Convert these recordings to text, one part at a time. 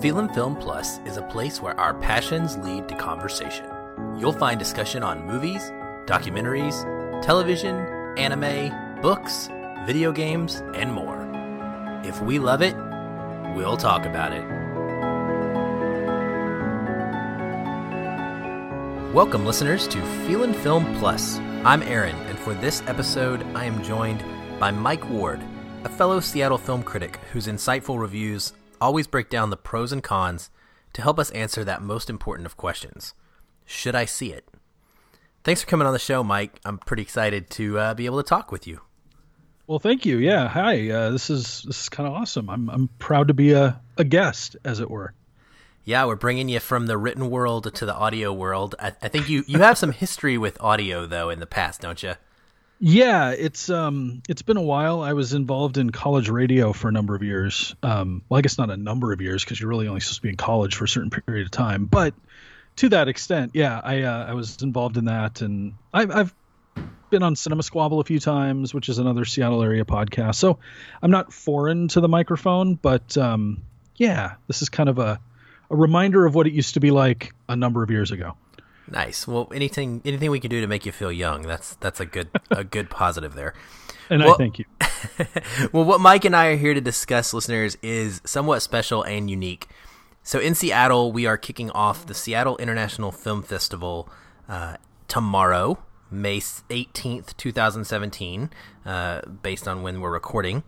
Feelin' Film Plus is a place where our passions lead to conversation. You'll find discussion on movies, documentaries, television, anime, books, video games, and more. If we love it, we'll talk about it. Welcome, listeners, to Feelin' Film Plus. I'm Aaron, and for this episode, I am joined by Mike Ward, a fellow Seattle film critic whose insightful reviews always break down the pros and cons to help us answer that most important of questions Should I see it? Thanks for coming on the show, Mike. I'm pretty excited to uh, be able to talk with you. Well, thank you. Yeah, hi. Uh, this is this is kind of awesome. I'm I'm proud to be a, a guest, as it were. Yeah, we're bringing you from the written world to the audio world. I, I think you you have some history with audio though in the past, don't you? Yeah, it's um it's been a while. I was involved in college radio for a number of years. Um, well, I guess not a number of years because you're really only supposed to be in college for a certain period of time. But to that extent, yeah, I uh, I was involved in that, and I've, I've been on Cinema Squabble a few times, which is another Seattle area podcast. So I'm not foreign to the microphone, but um, yeah, this is kind of a a reminder of what it used to be like a number of years ago. Nice. Well, anything anything we can do to make you feel young, that's that's a good a good positive there. And well, I thank you. well, what Mike and I are here to discuss, listeners, is somewhat special and unique. So in Seattle, we are kicking off the Seattle International Film Festival uh, tomorrow, May 18th, 2017, uh, based on when we're recording.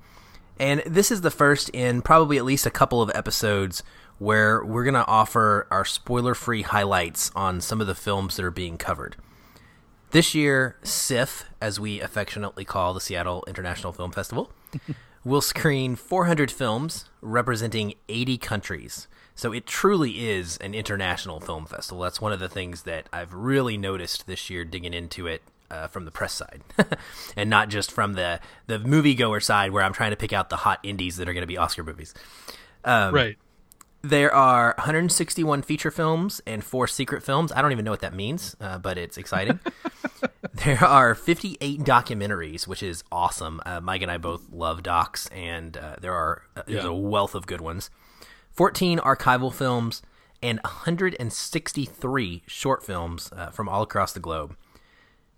And this is the first in probably at least a couple of episodes where we're going to offer our spoiler free highlights on some of the films that are being covered. This year, SIFF, as we affectionately call the Seattle International Film Festival, will screen 400 films representing 80 countries. So it truly is an international film festival. That's one of the things that I've really noticed this year digging into it uh, from the press side, and not just from the the moviegoer side, where I'm trying to pick out the hot indies that are going to be Oscar movies. Um, right. There are 161 feature films and four secret films. I don't even know what that means, uh, but it's exciting. there are 58 documentaries, which is awesome. Uh, Mike and I both love docs, and uh, there are uh, there's yeah. a wealth of good ones. 14 archival films and 163 short films uh, from all across the globe.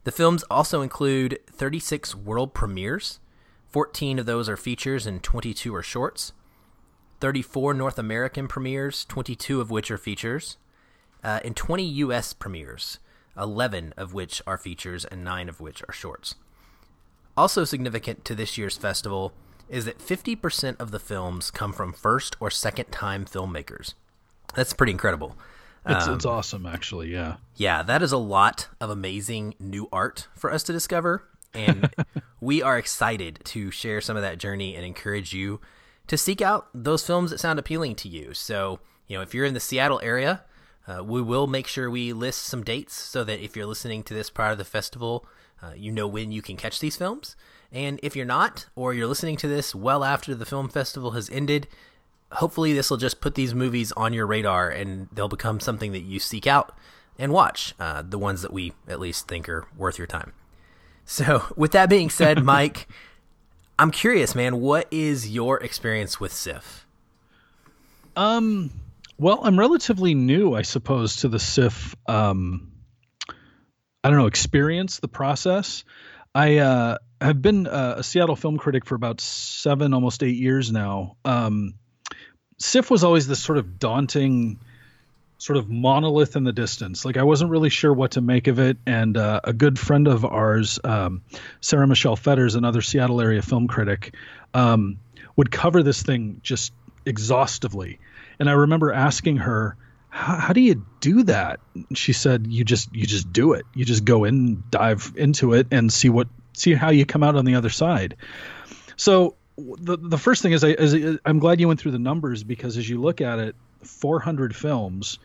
The films also include 36 world premieres. 14 of those are features, and 22 are shorts. 34 North American premieres, 22 of which are features, uh, and 20 U.S. premieres, 11 of which are features and 9 of which are shorts. Also significant to this year's festival is that 50% of the films come from first or second time filmmakers. That's pretty incredible. It's, um, it's awesome, actually, yeah. Yeah, that is a lot of amazing new art for us to discover. And we are excited to share some of that journey and encourage you to seek out those films that sound appealing to you. So, you know, if you're in the Seattle area, uh, we will make sure we list some dates so that if you're listening to this prior to the festival, uh, you know when you can catch these films. And if you're not, or you're listening to this well after the film festival has ended, hopefully this will just put these movies on your radar and they'll become something that you seek out and watch. Uh, the ones that we at least think are worth your time. So, with that being said, Mike. I'm curious, man. What is your experience with SIFF? Um, well, I'm relatively new, I suppose, to the SIFF. Um, I don't know, experience the process. I uh, have been a Seattle film critic for about seven, almost eight years now. Um, SIFF was always this sort of daunting sort of monolith in the distance. Like I wasn't really sure what to make of it. And uh, a good friend of ours, um, Sara Michelle Fetters, another Seattle area film critic, um, would cover this thing just exhaustively. And I remember asking her, how, do you do that? She said, you just you just do it. You just go in, dive into it, and see what see how you come out on the other side. So the the first thing is, I, is I'm glad you went through the numbers because as you look at it, 400 films.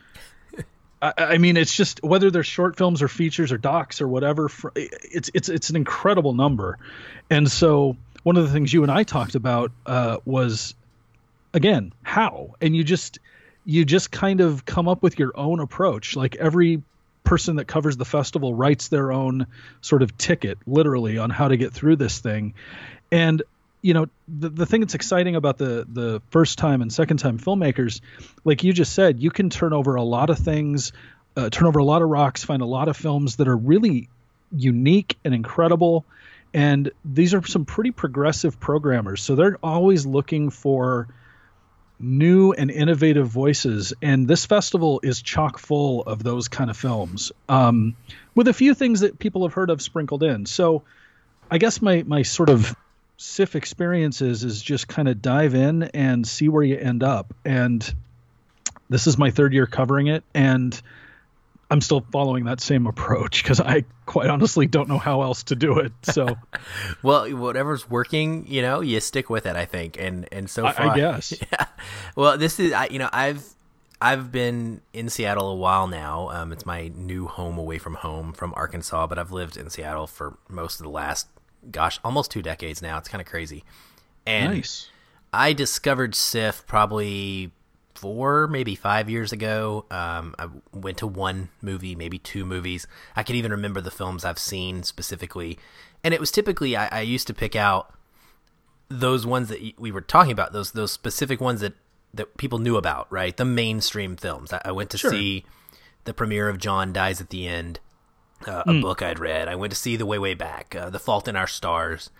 I, I, mean, it's just whether they're short films or features or docs or whatever. It's it's it's an incredible number, and so one of the things you and I talked about uh, was again how, and you just you just kind of come up with your own approach. Like every person that covers the festival writes their own sort of ticket, literally, on how to get through this thing, and you know the, the thing that's exciting about the the first time and second time filmmakers like you just said you can turn over a lot of things uh, turn over a lot of rocks find a lot of films that are really unique and incredible. And these are some pretty progressive programmers. So they're always looking for new and innovative voices. And this festival is chock full of those kind of films um, with a few things that people have heard of sprinkled in. So i guess my my sort of SIFF experiences is just kind of dive in and see where you end up. And this is my third year covering it, and I'm still following that same approach because I quite honestly don't know how else to do it. So, well, whatever's working, you know, you stick with it. I think, and and so far, I, I guess. Yeah. Well, this is, I, you know, I've I've been in Seattle a while now. Um, it's my new home away from home from Arkansas, but I've lived in Seattle for most of the last gosh, almost two decades now. It's kind of crazy. And nice. I discovered SIFF probably four, maybe five years ago. Um, I went to one movie, maybe two movies. I can even remember the films I've seen specifically. And it was typically, I, I used to pick out those ones that we were talking about, those those specific ones that, that people knew about, right? The mainstream films. I, I went to sure. see the premiere of John Dies at the End uh, a mm. book I'd read. I went to see The Way Way Back, uh, The Fault in Our Stars.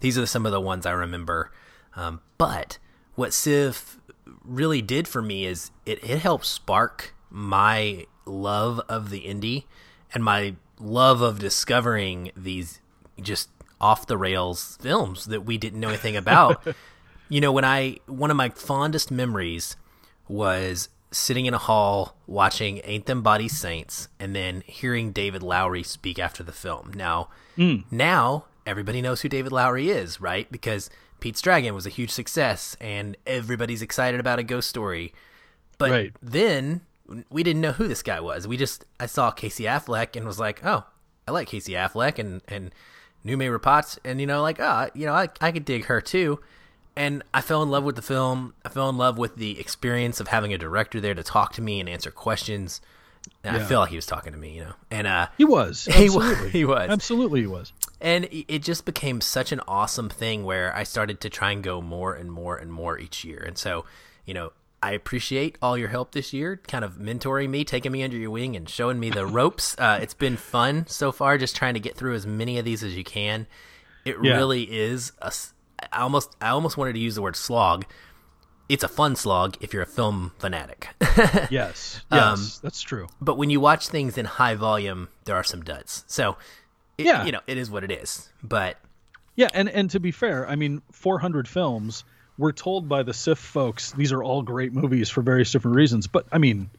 These are some of the ones I remember. Um, but what SIFF really did for me is it, it helped spark my love of the indie and my love of discovering these just off the rails films that we didn't know anything about. you know, when I one of my fondest memories was sitting in a hall watching Ain't Them Body Saints and then hearing David Lowery speak after the film. Now, mm. now everybody knows who David Lowery is, right? Because Pete's Dragon was a huge success and everybody's excited about a ghost story. But right. then we didn't know who this guy was. We just I saw Casey Affleck and was like, "Oh, I like Casey Affleck and and Noomi Rapace and you know like, oh, you know, I I could dig her too." And I fell in love with the film. I fell in love with the experience of having a director there to talk to me and answer questions. And yeah. I feel like he was talking to me, you know. And uh, he was. He was. He was. Absolutely, he was. And it just became such an awesome thing where I started to try and go more and more and more each year. And so, you know, I appreciate all your help this year, kind of mentoring me, taking me under your wing, and showing me the ropes. Uh, it's been fun so far, just trying to get through as many of these as you can. It yeah. really is a, I almost I almost wanted to use the word slog. It's a fun slog if you're a film fanatic. yes, yes, um, that's true. But when you watch things in high volume, there are some duds. So, it, yeah, you know, it is what it is. But yeah, and and to be fair, I mean, 400 films. We're told by the SIFF folks these are all great movies for various different reasons. But I mean,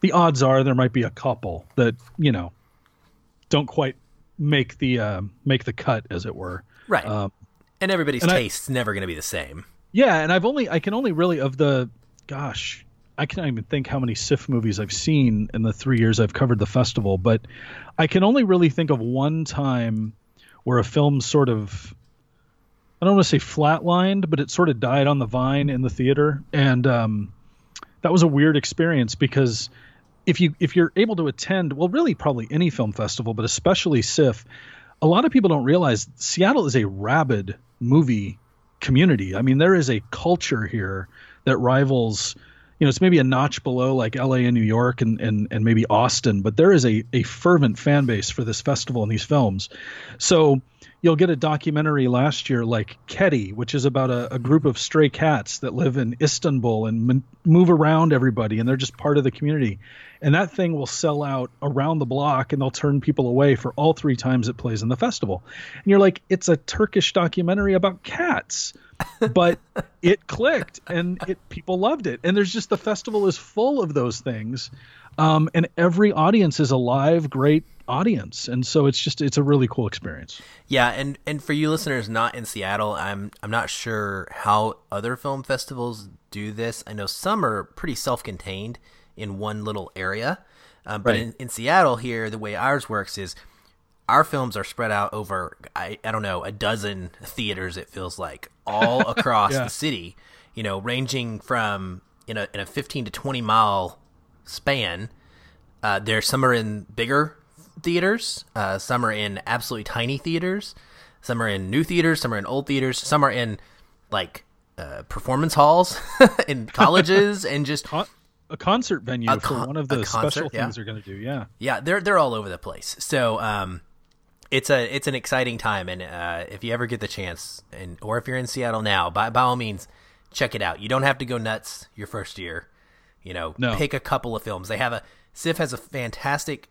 the odds are there might be a couple that you know don't quite make the uh, make the cut, as it were. Right. Um, and everybody's and taste's I, never going to be the same. Yeah, and I've only I can only really of the gosh, I can't even think how many SIFF movies I've seen in the three years I've covered the festival, but I can only really think of one time where a film sort of I don't want to say flatlined, but it sort of died on the vine in the theater, and um, that was a weird experience because if you if you're able to attend, well, really probably any film festival, but especially SIFF, a lot of people don't realize Seattle is a rabid movie community. I mean, there is a culture here that rivals, you know, it's maybe a notch below like LA and New York and, and, and maybe Austin, but there is a, a fervent fan base for this festival and these films. So you'll get a documentary last year like Kedi, which is about a, a group of stray cats that live in Istanbul and m- move around everybody, and they're just part of the community. And that thing will sell out around the block, and they'll turn people away for all three times it plays in the festival. And you're like, it's a Turkish documentary about cats, but it clicked, and it people loved it. And there's just the festival is full of those things. Um, and every audience is a live, great audience and so it's just it's a really cool experience yeah and and for you listeners not in seattle i'm i'm not sure how other film festivals do this i know some are pretty self-contained in one little area um, but right. in, in seattle here the way ours works is our films are spread out over I, I don't know a dozen theaters it feels like all across yeah. the city you know ranging from in a, in a 15 to 20 mile span uh, there's some are in bigger theaters. Uh, some are in absolutely tiny theaters. Some are in new theaters. Some are in old theaters. Some are in like uh, performance halls in colleges and just Con- a concert venue A for one of the concert, special yeah. things they're going to do. Yeah. yeah, they're they're all over the place. So um, it's a it's an exciting time, and uh, if you ever get the chance, and or if you're in Seattle now, by by all means, check it out. You don't have to go nuts your first year. You know, No. pick a couple of films. They have a SIFF has a fantastic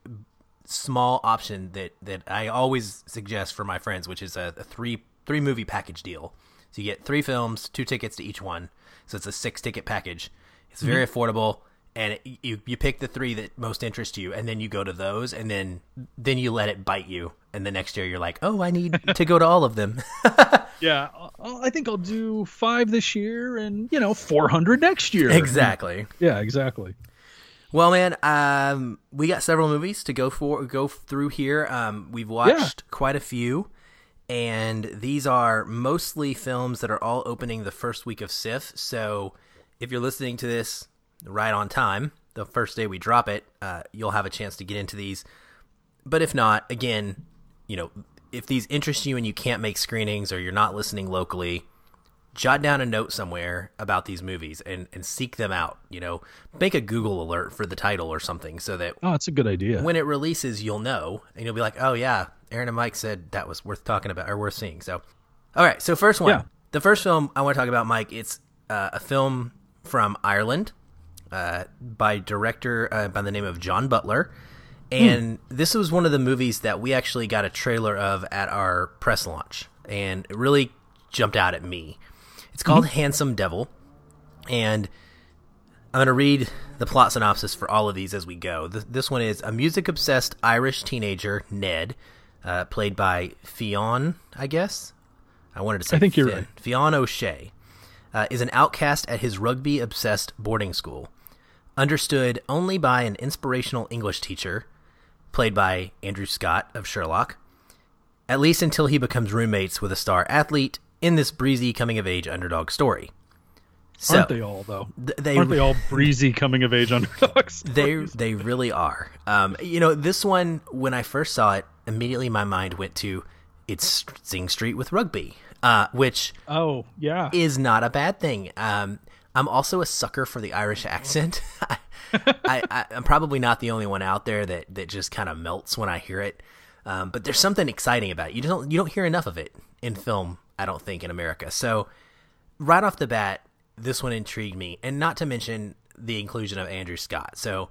small option that that I always suggest for my friends, which is a, a three three movie package deal. So you get three films, two tickets to each one. So it's a six ticket package. It's very mm-hmm. affordable, and it, you you pick the three that most interest you, and then you go to those, and then then you let it bite you, and the next year you're like, oh, I need to go to all of them. Yeah. I think I'll do five this year and, you know, 400 next year. exactly. Yeah, exactly. Well, man, um, we got several movies to go for go through here. Um, we've watched quite a few, and these are mostly films that are all opening the first week of SIFF. So, if you're listening to this right on time, the first day we drop it, uh, you'll have a chance to get into these. But if not, again, you know, if these interest you and you can't make screenings or you're not listening locally, jot down a note somewhere about these movies and, and seek them out. You know, make a Google alert for the title or something so that Oh, it's a good idea. when it releases, you'll know and you'll be like, oh, yeah, Aaron and Mike said that was worth talking about or worth seeing. So, all right. So, first one. Yeah. The first film I want to talk about, Mike, it's uh, a film from Ireland uh, by director uh, by the name of John Butler. And this was one of the movies that we actually got a trailer of at our press launch. And it really jumped out at me. It's called Handsome Devil. And I'm going to read the plot synopsis for all of these as we go. Th- this one is a music obsessed Irish teenager, Ned, uh, played by Fionn, I guess. I wanted to say I think you're right. Fionn O'Shea uh, is an outcast at his rugby obsessed boarding school, understood only by an inspirational English teacher, played by Andrew Scott of Sherlock, at least until he becomes roommates with a star athlete in this breezy coming of age underdog story. So, Aren't they all though? th- they Aren't they all breezy coming of age underdogs? they they really are. Um, you know, this one when I first saw it, immediately my mind went to it's Sing Street with rugby, uh, which oh yeah. is not a bad thing. Um, I'm also a sucker for the Irish accent. I, I, I'm probably not the only one out there that, that just kind of melts when I hear it. Um, but there's something exciting about it. You don't you don't hear enough of it in film. I don't think in America. So right off the bat, this one intrigued me, and not to mention the inclusion of Andrew Scott. So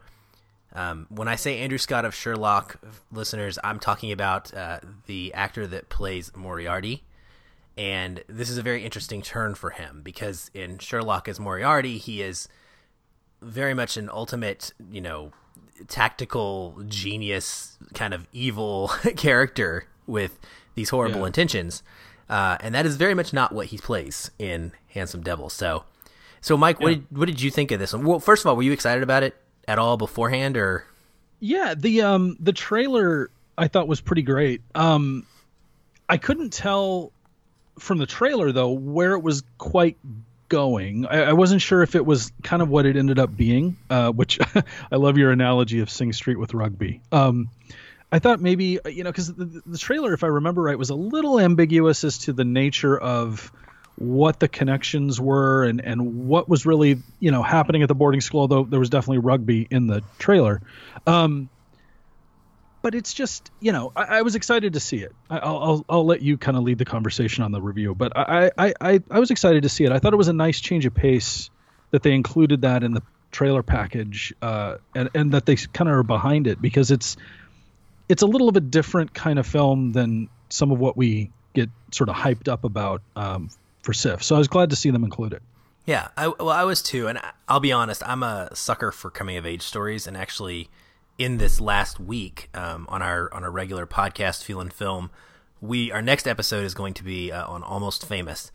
um, when I say Andrew Scott of Sherlock, listeners, I'm talking about uh, the actor that plays Moriarty. And this is a very interesting turn for him because in Sherlock as Moriarty, he is very much an ultimate, you know, tactical genius kind of evil character with these horrible Yeah. intentions. Uh, and that is very much not what he plays in Handsome Devil. So, so Mike, what did what did you think of this one? Well, first of all, were you excited about it at all beforehand, or Yeah, the um the trailer I thought was pretty great. Um I couldn't tell from the trailer though where it was quite going. I, I wasn't sure if it was kind of what it ended up being, uh, which I love your analogy of Sing Street with rugby. Um I thought maybe you know because the, the trailer, if I remember right, was a little ambiguous as to the nature of what the connections were and and what was really you know happening at the boarding school. Although there was definitely rugby in the trailer, um, but it's just you know I, I was excited to see it. I, I'll, I'll I'll let you kind of lead the conversation on the review, but I, I I I was excited to see it. I thought it was a nice change of pace that they included that in the trailer package uh, and and that they kind of are behind it because it's it's a little of a different kind of film than some of what we get sort of hyped up about um, for SIFF. So I was glad to see them include it. Yeah, I, well, I was too, and I'll be honest, I'm a sucker for coming of age stories, and actually, in this last week, um, on our on our regular podcast, Feelin' Film, we our next episode is going to be uh, on Almost Famous,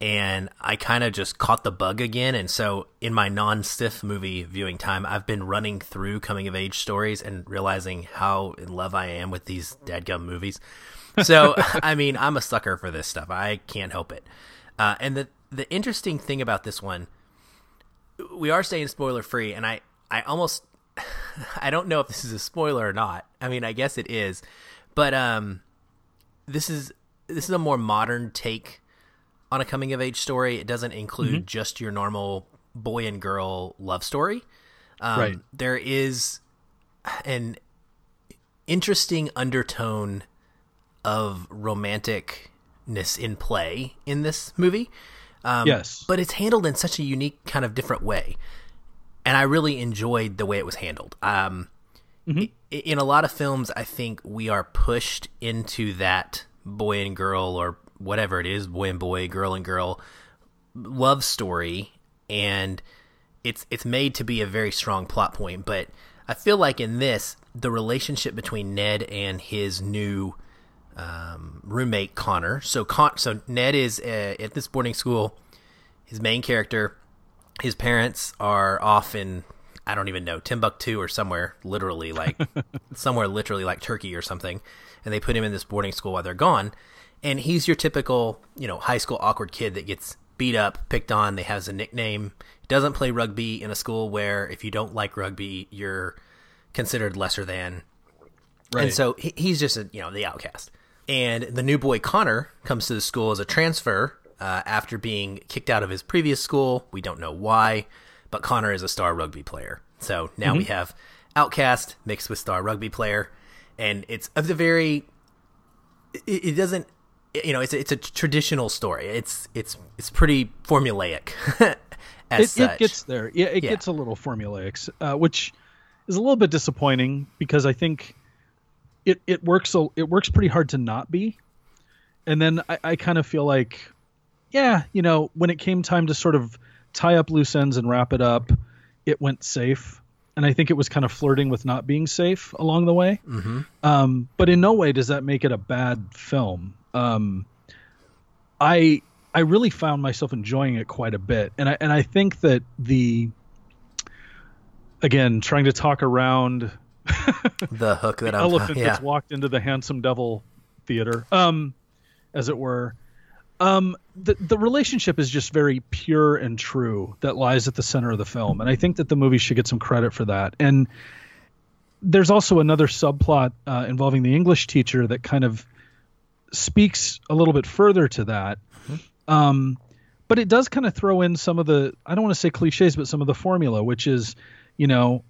and I kind of just caught the bug again, and so in my non-SIFF movie viewing time, I've been running through coming of age stories and realizing how in love I am with these dadgum movies. So, I mean, I'm a sucker for this stuff. I can't help it. Uh, and the the interesting thing about this one, we are saying spoiler free, and I I almost I don't know if this is a spoiler or not. I mean, I guess it is, but um, this is this is a more modern take on a coming of age story. It doesn't include mm-hmm. just your normal boy and girl love story. Um, right. There is an interesting undertone of romanticness in play in this movie. Um, yes. But it's handled in such a unique, kind of different way. And I really enjoyed the way it was handled. Um, mm-hmm. In a lot of films, I think we are pushed into that boy and girl or whatever it is boy and boy, girl and girl love story. And it's it's made to be a very strong plot point, but I feel like in this the relationship between Ned and his new um, roommate Connor. So Con- so Ned is uh, at this boarding school. His main character, his parents are off in I don't even know Timbuktu or somewhere, literally like somewhere literally like Turkey or something, and they put him in this boarding school while they're gone. And he's your typical you know high school awkward kid that gets beat up, picked on. They has a nickname. Doesn't play rugby in a school where if you don't like rugby, you're considered lesser than. Right. And so he, he's just a, you know the outcast. And the new boy Connor comes to the school as a transfer uh, after being kicked out of his previous school. We don't know why, but Connor is a star rugby player. So now mm-hmm. we have outcast mixed with star rugby player, and it's of the very. It, it doesn't you know, it's a, it's a traditional story. It's it's it's pretty formulaic. it, it, gets there. Yeah, it yeah. gets a little formulaic, uh, which is a little bit disappointing because I think it it works so it works pretty hard to not be. And then I, I kind of feel like, yeah, you know, when it came time to sort of tie up loose ends and wrap it up, it went safe. And I think it was kind of flirting with not being safe along the way. Mm-hmm. Um, but in no way does that make it a bad film um, I I really found myself enjoying it quite a bit, and I and I think that the again trying to talk around the hook that the elephant yeah. that's walked into the handsome devil theater, um, as it were. Um, the the relationship is just very pure and true that lies at the center of the film, and I think that the movie should get some credit for that. And there's also another subplot uh, involving the English teacher that kind of speaks a little bit further to that. Mm-hmm. Um, but it does kind of throw in some of the I don't want to say cliches, but some of the formula, which is, you know,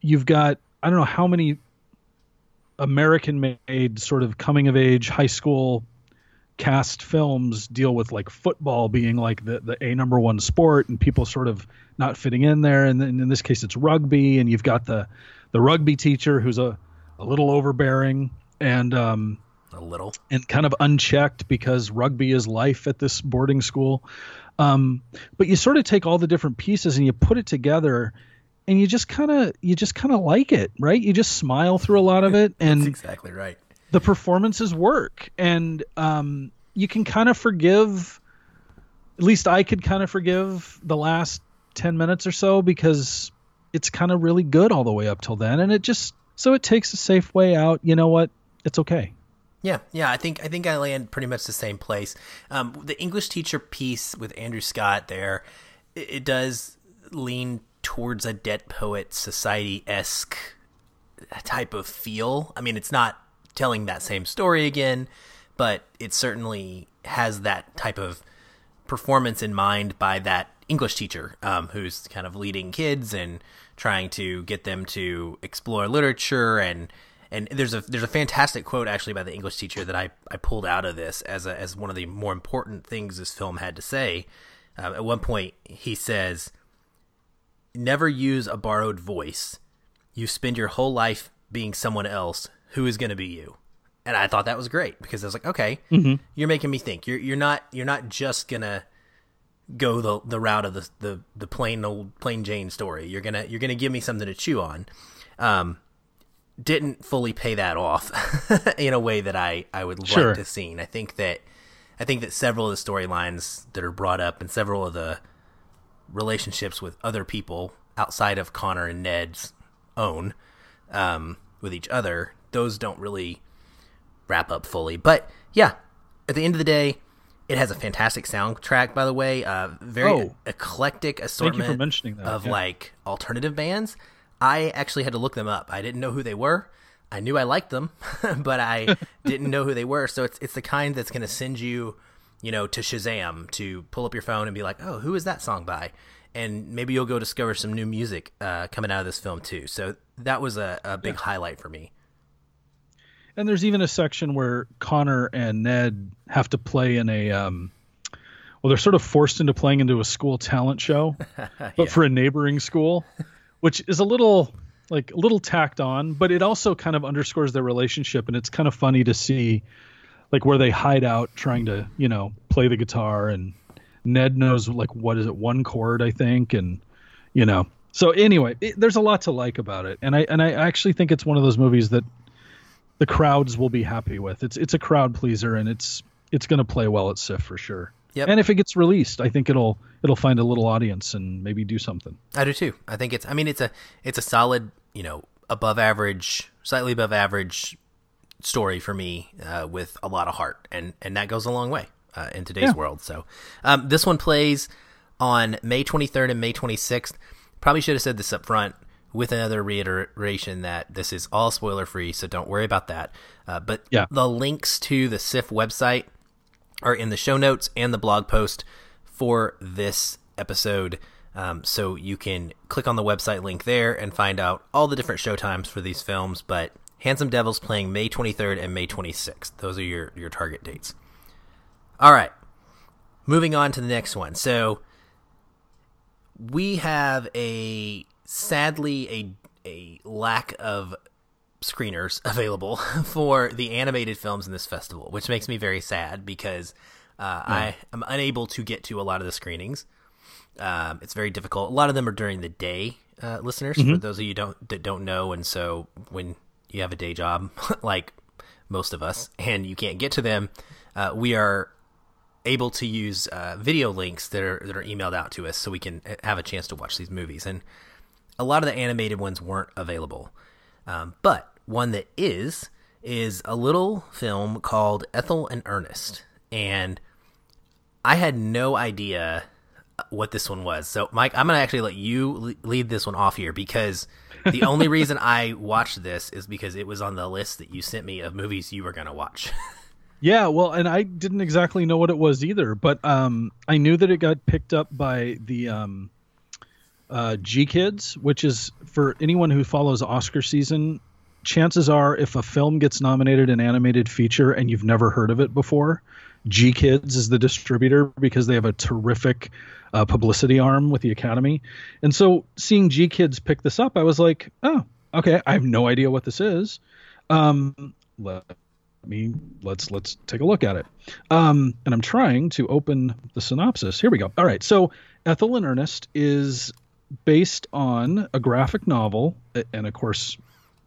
you've got I don't know how many American made sort of coming of age high school cast films deal with like football being like the, the a number one sport and people sort of not fitting in there and then in this case it's rugby and you've got the the rugby teacher who's a, a little overbearing and um, a little and kind of unchecked because rugby is life at this boarding school. Um, but you sort of take all the different pieces and you put it together and you just kind of you just kind of like it, right? You just smile through a lot of it and That's exactly right. The performances work and um, you can kind of forgive at least I could kind of forgive the last 10 minutes or so because it's kind of really good all the way up till then and it just so it takes a safe way out. You know what? It's okay. Yeah, yeah, I think I think I land pretty much the same place. Um, the English teacher piece with Andrew Scott there, it, it does lean towards a Dead Poet Society esque type of feel. I mean, it's not telling that same story again, but it certainly has that type of performance in mind by that English teacher um, who's kind of leading kids and trying to get them to explore literature and and there's a there's a fantastic quote actually by the English teacher that I, I pulled out of this as a, as one of the more important things this film had to say. Uh, at one point, he says, "Never use a borrowed voice. You spend your whole life being someone else. Who is going to be you?" And I thought that was great because I was like, "Okay, mm-hmm. you're making me think. You're you're not you're not just gonna." go the the route of the the the plain old plain Jane story. You're gonna you're gonna give me something to chew on. Um, didn't fully pay that off in a way that I, I would sure. like to see. I think that I think that several of the storylines that are brought up and several of the relationships with other people outside of Connor and Ned's own um, with each other, those don't really wrap up fully. But yeah, at the end of the day, it has a fantastic soundtrack, by the way. Uh, very oh, eclectic assortment of yeah. like alternative bands. I actually had to look them up. I didn't know who they were. I knew I liked them, but I didn't know who they were. So it's it's the kind that's going to send you, you know, to Shazam to pull up your phone and be like, oh, who is that song by? And maybe you'll go discover some new music uh, coming out of this film too. So that was a, a big yeah. highlight for me. And there's even a section where Connor and Ned have to play in a um, well, they're sort of forced into playing into a school talent show, but yeah. for a neighboring school, which is a little like a little tacked on, but it also kind of underscores their relationship, and it's kind of funny to see like where they hide out trying to you know play the guitar, and Ned knows like what is it one chord I think, and you know. So anyway, it, there's a lot to like about it, and I and I actually think it's one of those movies that the crowds will be happy with. It's it's a crowd pleaser, and it's it's going to play well at SIFF for sure. Yep. And if it gets released, I think it'll it'll find a little audience and maybe do something. I do too. I think it's I mean it's a it's a solid, you know, above average, slightly above average story for me uh, with a lot of heart and and that goes a long way uh, in today's yeah. world. So, um, this one plays on May 23rd and May 26th. Probably should have said this up front with another reiteration that this is all spoiler free, so don't worry about that. Uh, but yeah. the links to the SIFF website are in the show notes and the blog post for this episode. Um, so you can click on the website link there and find out all the different show times for these films. But Handsome Devils playing May 23rd and May 26th. Those are your, your target dates. All right. Moving on to the next one. So we have a sadly a a lack of screeners available for the animated films in this festival, which makes me very sad because uh, yeah. I am unable to get to a lot of the screenings. Um, it's very difficult. A lot of them are during the day, uh, listeners. Mm-hmm. For those of you don't that don't know, and so when you have a day job like most of us, and you can't get to them, uh, we are able to use uh, video links that are that are emailed out to us, so we can uh, have a chance to watch these movies. And a lot of the animated ones weren't available, um, but one that is is a little film called Ethel and Ernest, and I had no idea what this one was. So, Mike, I'm gonna actually let you lead this one off here because the only reason I watched this is because it was on the list that you sent me of movies you were gonna watch. yeah, well, and I didn't exactly know what it was either, but um, I knew that it got picked up by the um, uh, GKIDS, which is for anyone who follows Oscar season chances are if a film gets nominated an animated feature and you've never heard of it before, GKIDS is the distributor because they have a terrific uh, publicity arm with the Academy. And so seeing GKIDS pick this up, I was like, oh, okay, I have no idea what this is. Um, let me let's let's take a look at it. Um, and I'm trying to open the synopsis. Here we go. All right, so Ethel and Ernest is based on a graphic novel, and of course,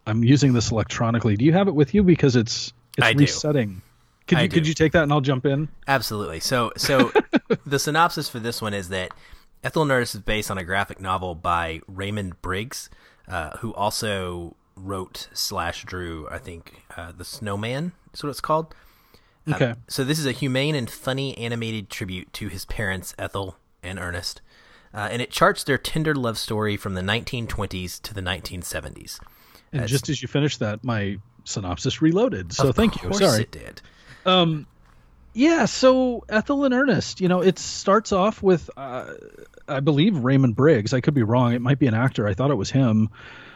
I'm using this electronically. Do you have it with you because it's it's I resetting? Do. Could you I could you take that and I'll jump in? Absolutely. So so the synopsis for this one is that Ethel Ernest is based on a graphic novel by Raymond Briggs, uh, who also wrote slash drew I think uh, the Snowman is what it's called. Uh, okay. so this is a humane and funny animated tribute to his parents Ethel and Ernest, uh, and it charts their tender love story from the 1920s to the 1970s. And That's, just as you finished that, my synopsis reloaded. So thank you. Sorry. it did. Um, yeah. So Ethel and Ernest, you know, it starts off with, uh, I believe Raymond Briggs. I could be wrong. It might be an actor. I thought it was him.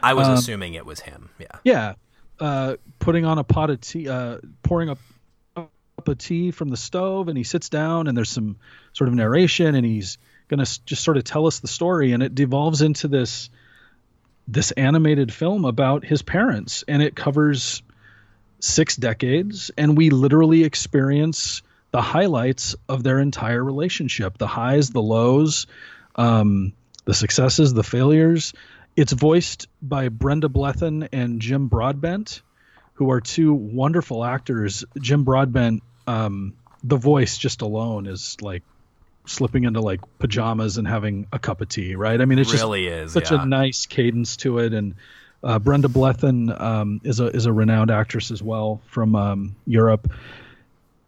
I was um, assuming it was him. Yeah. Yeah. Uh, putting on a pot of tea, uh, pouring a cup of tea from the stove, and he sits down, and there's some sort of narration, and he's going to just sort of tell us the story, and it devolves into this this animated film about his parents, and it covers six decades, and we literally experience the highlights of their entire relationship the highs, the lows, um, the successes, the failures. It's voiced by Brenda Blethyn and Jim Broadbent, who are two wonderful actors. Jim Broadbent, um, the voice just alone is like slipping into like pajamas and having a cup of tea, right? I mean, it's really just is, such yeah. a nice cadence to it. And uh, Brenda Blethyn um, is a is a renowned actress as well from um, Europe.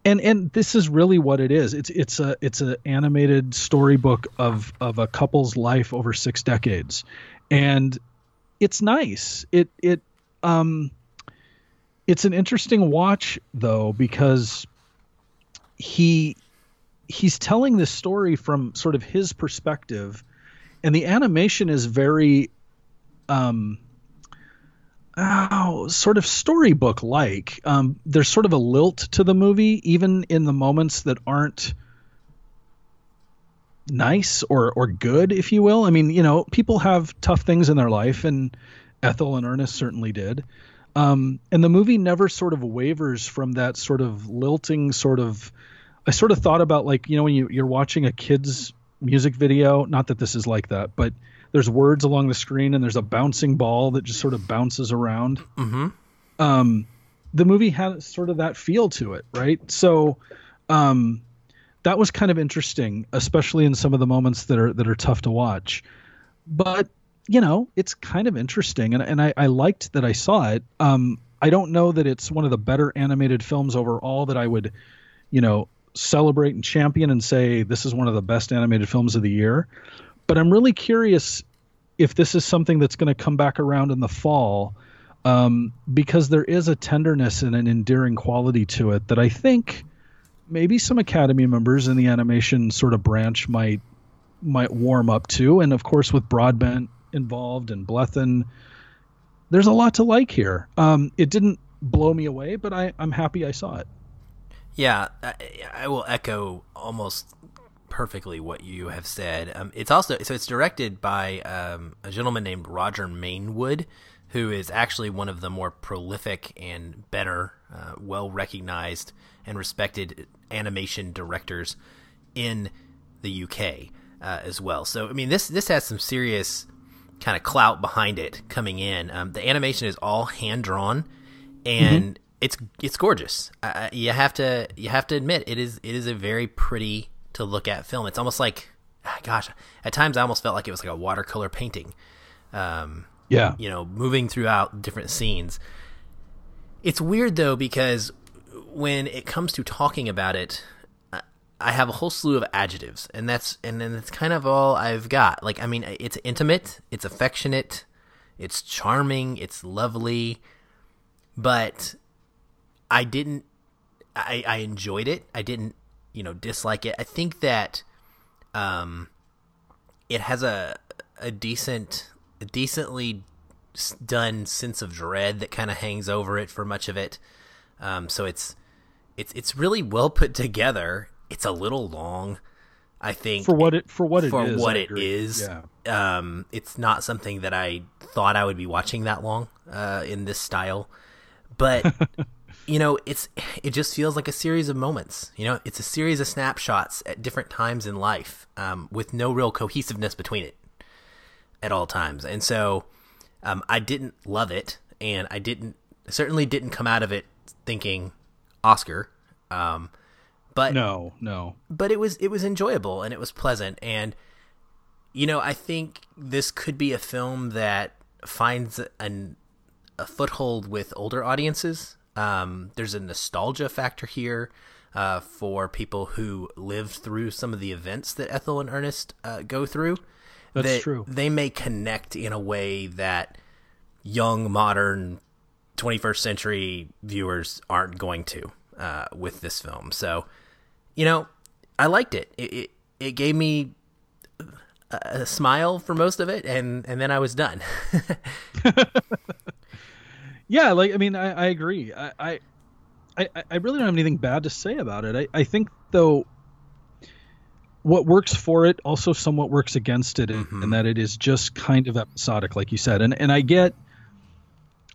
And and this is really what it is. It's it's a it's an animated storybook of of a couple's life over six decades, and it's nice. It it um, it's an interesting watch though because he he's telling this story from sort of his perspective, and the animation is very, um, oh, sort of storybook like. Um, there's sort of a lilt to the movie, even in the moments that aren't nice or or good, if you will. I mean, you know, people have tough things in their life, and Ethel and Ernest certainly did. Um, and the movie never sort of wavers from that sort of lilting sort of. I sort of thought about like you know when you, you're watching a kid's music video. Not that this is like that, but there's words along the screen and there's a bouncing ball that just sort of bounces around. Mm-hmm. Um, the movie had sort of that feel to it, right? So, um, that was kind of interesting, especially in some of the moments that are that are tough to watch. But you know, it's kind of interesting, and and I, I liked that I saw it. Um, I don't know that it's one of the better animated films overall that I would, you know, celebrate and champion and say this is one of the best animated films of the year. But I'm really curious if this is something that's going to come back around in the fall, um, because there is a tenderness and an endearing quality to it that I think maybe some Academy members in the animation sort of branch might might warm up to. And of course, with Broadbent involved and Blethyn, there's a lot to like here. Um, it didn't blow me away, but I, I'm happy I saw it. Yeah, I, I will echo almost perfectly what you have said. Um, it's also so it's directed by um, a gentleman named Roger Mainwood, who is actually one of the more prolific and better, uh, well recognized and respected animation directors in the UK uh, as well. So I mean this this has some serious kind of clout behind it coming in. Um, the animation is all hand drawn, and mm-hmm. It's it's gorgeous. Uh, you have to you have to admit it is it is a very pretty to look at film. It's almost like, ah, gosh, at times I almost felt like it was like a watercolor painting. Um, yeah, you know, moving throughout different scenes. It's weird though because when it comes to talking about it, I have a whole slew of adjectives, and that's and then that's kind of all I've got. Like, I mean, it's intimate, it's affectionate, it's charming, it's lovely, but I didn't. I, I enjoyed it. I didn't, you know, dislike it. I think that, um, it has a a decent, a decently done sense of dread that kind of hangs over it for much of it. Um, so it's it's it's really well put together it's a little long. I think for what it for what it for is, what it is. Yeah. Um, it's not something that I thought I would be watching that long uh, in this style, but you know, it's it just feels like a series of moments. You know, it's a series of snapshots at different times in life, um, with no real cohesiveness between it at all times. And so, um, I didn't love it, and I didn't certainly didn't come out of it thinking Oscar. Um, but no, no. But it was it was enjoyable and it was pleasant and you know, I think this could be a film that finds an, a foothold with older audiences. Um, there's a nostalgia factor here uh, for people who lived through some of the events that Ethel and Ernest uh, go through. That's that true. They may connect in a way that young, modern, 21st century viewers aren't going to uh, with this film. So you know, I liked it. It it, it gave me a, a, smile for most of it, and and then I was done. yeah, like I mean, I, I agree. I, I I really don't have anything bad to say about it. I, I think though what works for it also somewhat works against it mm-hmm. in, that it is just kind of episodic like you said and and I get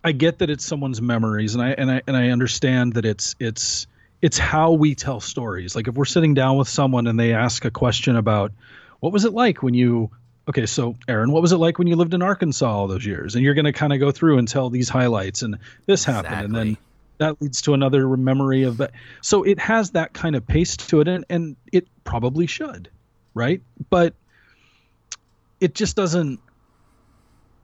I get that it's someone's memories and I and I and I understand that it's it's it's how we tell stories. Like if we're sitting down with someone and they ask a question about what was it like when you okay, so Aaron, what was it like when you lived in Arkansas all those years? And you're going to kind of go through and tell these highlights and this happened and then that leads to another memory of that. So it has that kind of pace to it and, and it probably should, right? But it just doesn't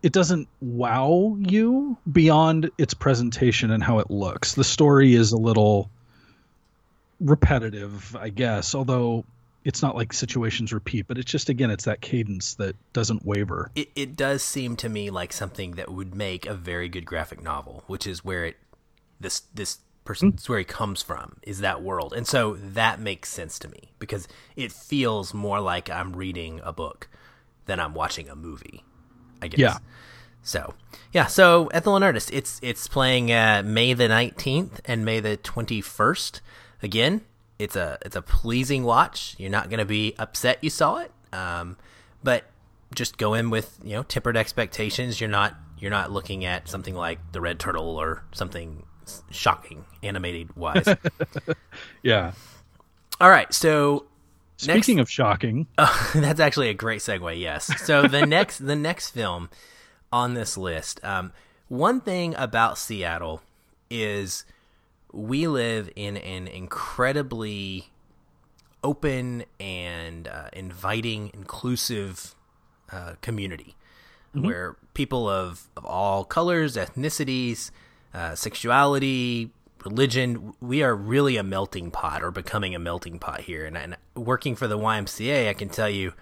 it doesn't wow you beyond its presentation and how it looks. The story is a little repetitive, I guess, although it's not like situations repeat, but it's just again, it's that cadence that doesn't waver. It it does seem to me like something that would make a very good graphic novel, which is where it this this person it's where he comes from is that world and so that makes sense to me because it feels more like i'm reading a book than i'm watching a movie i guess Yeah. so yeah so ethel and ernest it's it's playing uh, may the 19th and may the 21st again it's a it's a pleasing watch you're not going to be upset you saw it um, but just go in with you know tempered expectations you're not you're not looking at something like the red turtle or something shocking animated wise Yeah. all right so Speaking of shocking, that's actually a great segue. Yes. So the next the next film on this list. Um, one thing about Seattle is we live in an incredibly open and uh, inviting, inclusive uh, community where people of, of all colors, ethnicities, uh, sexuality, religion, we are really a melting pot or becoming a melting pot here. And, and working for the YMCA, I can tell you,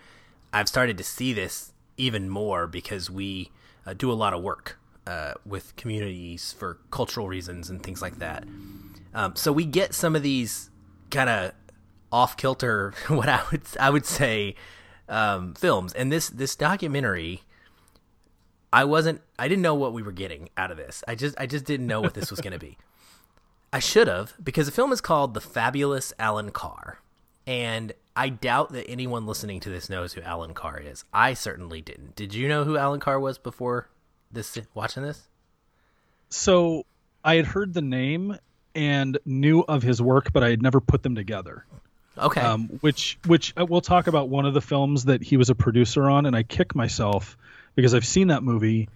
I've started to see this even more because we uh, do a lot of work uh, with communities for cultural reasons and things like that. Um, so we get some of these kind of off kilter, what I would I would say, um, films. And this this documentary, I wasn't I didn't know what we were getting out of this. I just I just didn't know what this was going to be. I should have because the film is called The Fabulous Alan Carr, and I doubt that anyone listening to this knows who Alan Carr is. I certainly didn't. Did you know who Alan Carr was before this watching this? so I had heard the name and knew of his work, but I had never put them together. Okay. Um, which which uh, we'll talk about one of the films that he was a producer on, and I kick myself because I've seen that movie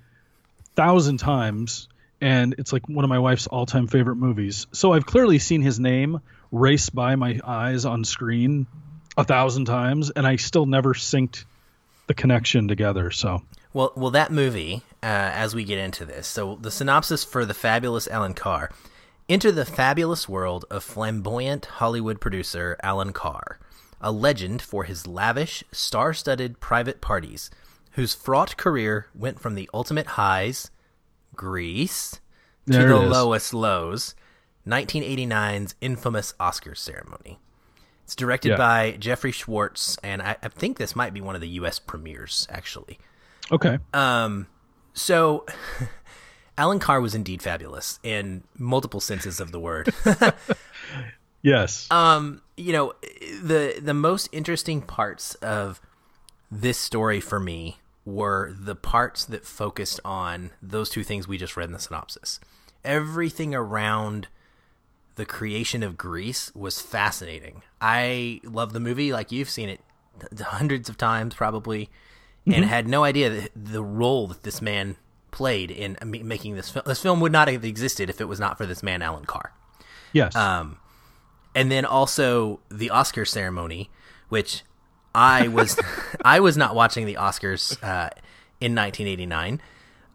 thousand times, and it's like one of my wife's all-time favorite movies. So I've clearly seen his name race by my eyes on screen a thousand times, and I still never synced the connection together. So Well, well, that movie. Uh, as we get into this, so the synopsis for the fabulous Alan Carr: Enter the fabulous world of flamboyant Hollywood producer Alan Carr, a legend for his lavish, star-studded private parties, whose fraught career went from the ultimate highs, Grease, to There the lowest lows, 1989's infamous Oscars ceremony. It's directed Yeah. by Jeffrey Schwartz, and I, I think this might be one of the U.S. premieres, actually. Okay, Um, so Alan Carr was indeed fabulous in multiple senses of the word. yes, um, you know, the the most interesting parts of this story for me were the parts that focused on those two things we just read in the synopsis. Everything around the creation of Grease was fascinating. I love the movie, like you've seen it hundreds of times probably, and had no idea the role that this man played in making this film. This film would not have existed if it was not for this man, Alan Carr yes, um, and then also the Oscar ceremony, which I was I was not watching the Oscars uh, in 1989,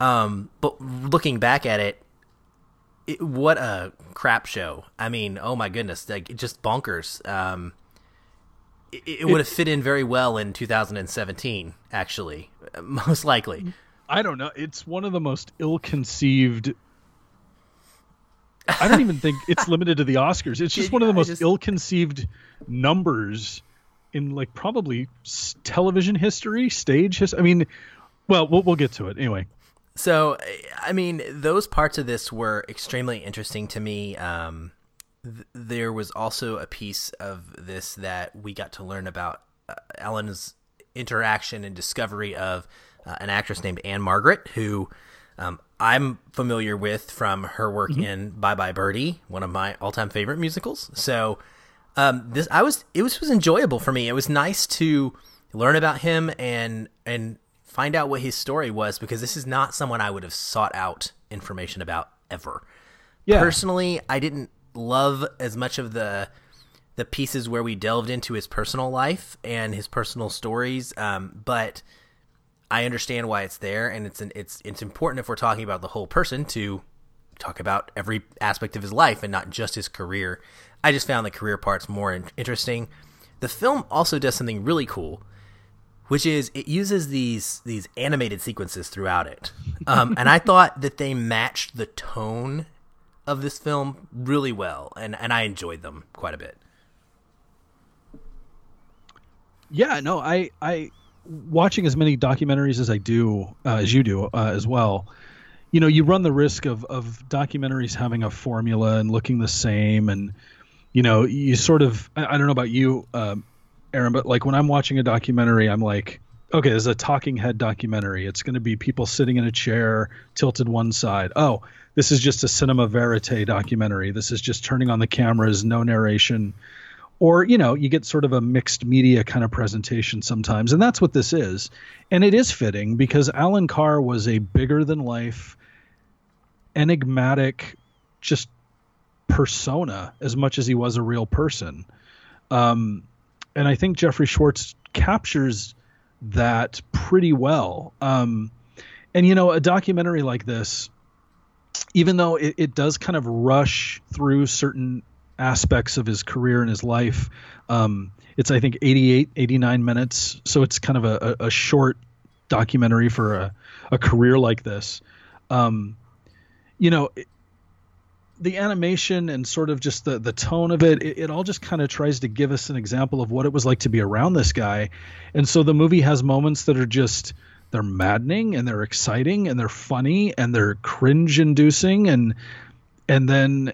um, but looking back at it, it, what a crap show! I mean, oh my goodness, like just bonkers. Um, it, it would have fit in very well in 2017, actually, most likely. I don't know. It's one of the most ill-conceived. I don't even think it's limited to the Oscars. It's just one of the most just- ill-conceived numbers in like probably television history, stage history. I mean, well, we'll we'll get to it anyway. So, I mean, those parts of this were extremely interesting to me. Um, th- there was also a piece of this that we got to learn about uh, Alan's interaction and discovery of uh, an actress named Ann-Margret, who um, I'm familiar with from her work in Bye Bye Birdie, one of my all-time favorite musicals. So, um, this I was it was was enjoyable for me. It was nice to learn about him and and find out what his story was because this is not someone I would have sought out information about ever. Yeah. Personally, I didn't love as much of the the pieces where we delved into his personal life and his personal stories, um, but I understand why it's there, and it's an, it's it's important if we're talking about the whole person to talk about every aspect of his life and not just his career. I just found the career parts more in- interesting. The film also does something really cool, which is it uses these these animated sequences throughout it, um, and I thought that they matched the tone of this film really well, and and I enjoyed them quite a bit. Yeah, no, I I watching as many documentaries as I do uh, as you do uh, as well. You know, you run the risk of of documentaries having a formula and looking the same, and you know, you sort of I, I don't know about you, um, Aaron, but like when I'm watching a documentary, I'm like, okay, there's a talking head documentary. It's going to be people sitting in a chair, tilted one side. Oh, this is just a cinema verite documentary. This is just turning on the cameras, no narration. Or you know you get sort of a mixed media kind of presentation sometimes. And that's what this is. And it is fitting because alan carr was a bigger than life enigmatic just persona as much as he was a real person. Um, and i think jeffrey schwartz captures that pretty well. Um, and you know a documentary like this even though it, it does kind of rush through certain aspects of his career and his life. Um, it's I think 88, 89 minutes, so it's kind of a, a, short documentary for a, a career like this. Um, you know, the animation and sort of just the the tone of it, it, it all just kind of tries to give us an example of what it was like to be around this guy. And so the movie has moments that are just they're maddening and they're exciting and they're funny and they're cringe inducing and and then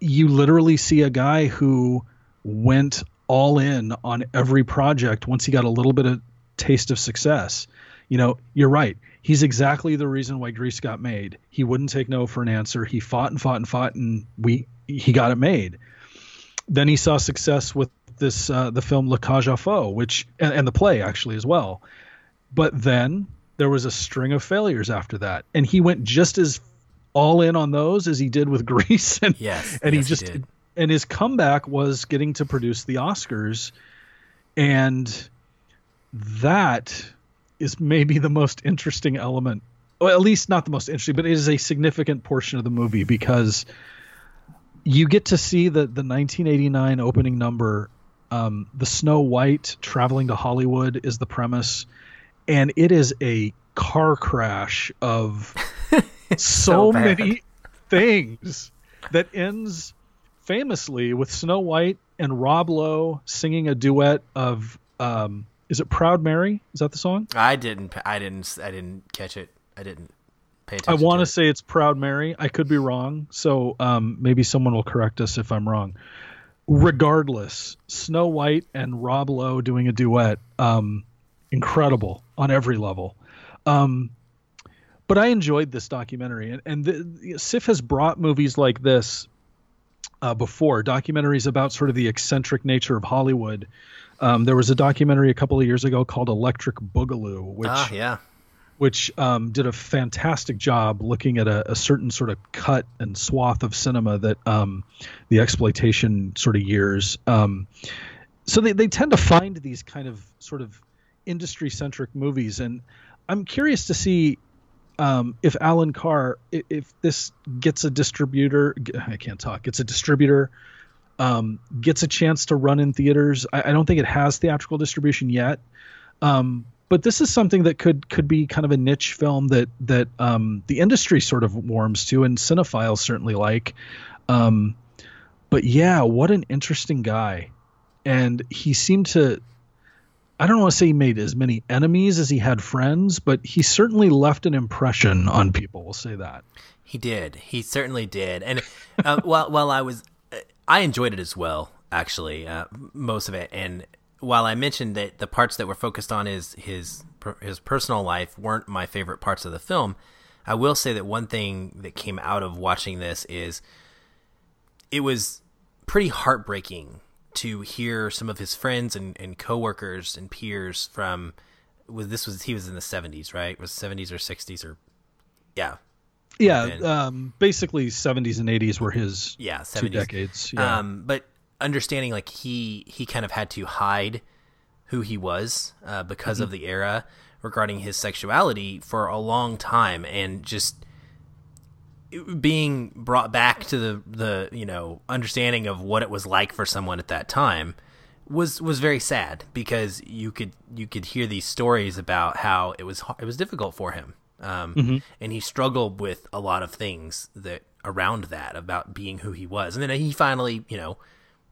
you literally see a guy who went all in on every project once he got a little bit of taste of success. You know, you're right. He's exactly the reason why Grease got made. He wouldn't take no for an answer. He fought and fought and fought, and we he got it made. Then he saw success with this uh, the film La Cage aux Folles, which and, and the play actually as well. But then there was a string of failures after that, and he went just as all in on those as he did with Grease, and yes, and yes, he just he and his comeback was getting to produce the Oscars, and that is maybe the most interesting element. Well, at least not the most interesting, but it is a significant portion of the movie because you get to see the the 1989 opening number. Um, the Snow White traveling to Hollywood is the premise, and it is a car crash of so, so many things that ends famously with Snow White and Rob Lowe singing a duet of um, is it Proud Mary? Is that the song? I didn't I didn't I didn't catch it. I didn't pay attention. I want to say it's Proud Mary. I could be wrong. So um, maybe someone will correct us if I'm wrong. Regardless, Snow White and Rob Lowe doing a duet, um, incredible on every level. Um, but I enjoyed this documentary, and and the, SIFF has brought movies like this uh, before, documentaries about sort of the eccentric nature of Hollywood. Um, there was a documentary a couple of years ago called Electric Boogaloo, which ah, yeah. which um, did a fantastic job looking at a, a, certain sort of cut and swath of cinema that um, the exploitation sort of years. Um, so they, they tend to find these kind of sort of industry centric movies, and I'm curious to see um, if Alan Carr, if, if, this gets a distributor, I can't talk, It's a distributor, um, gets a chance to run in theaters. I, I, don't think it has theatrical distribution yet, um, but this is something that could could be kind of a niche film that that um, the industry sort of warms to, and cinephiles certainly like. Um, but yeah, what an interesting guy, and he seemed to I don't want to say he made as many enemies as he had friends, but he certainly left an impression on people. We'll say that. He did. He certainly did. And uh, while while I was, uh, I enjoyed it as well. Actually, uh, most of it. And while I mentioned that the parts that were focused on his his his personal life weren't my favorite parts of the film, I will say that one thing that came out of watching this is it was pretty heartbreaking to hear some of his friends and, and coworkers and peers from was this was he was in the 70s right was 70s or 60s or yeah yeah um, basically 70s and 80s were his yeah 70s. two decades yeah. um, but understanding like he he kind of had to hide who he was uh, because mm-hmm. of the era regarding his sexuality for a long time and just being brought back to the the you know understanding of what it was like for someone at that time was was very sad because you could you could hear these stories about how it was it was difficult for him um, mm-hmm. and he struggled with a lot of things that around that about being who he was, and then he finally, you know,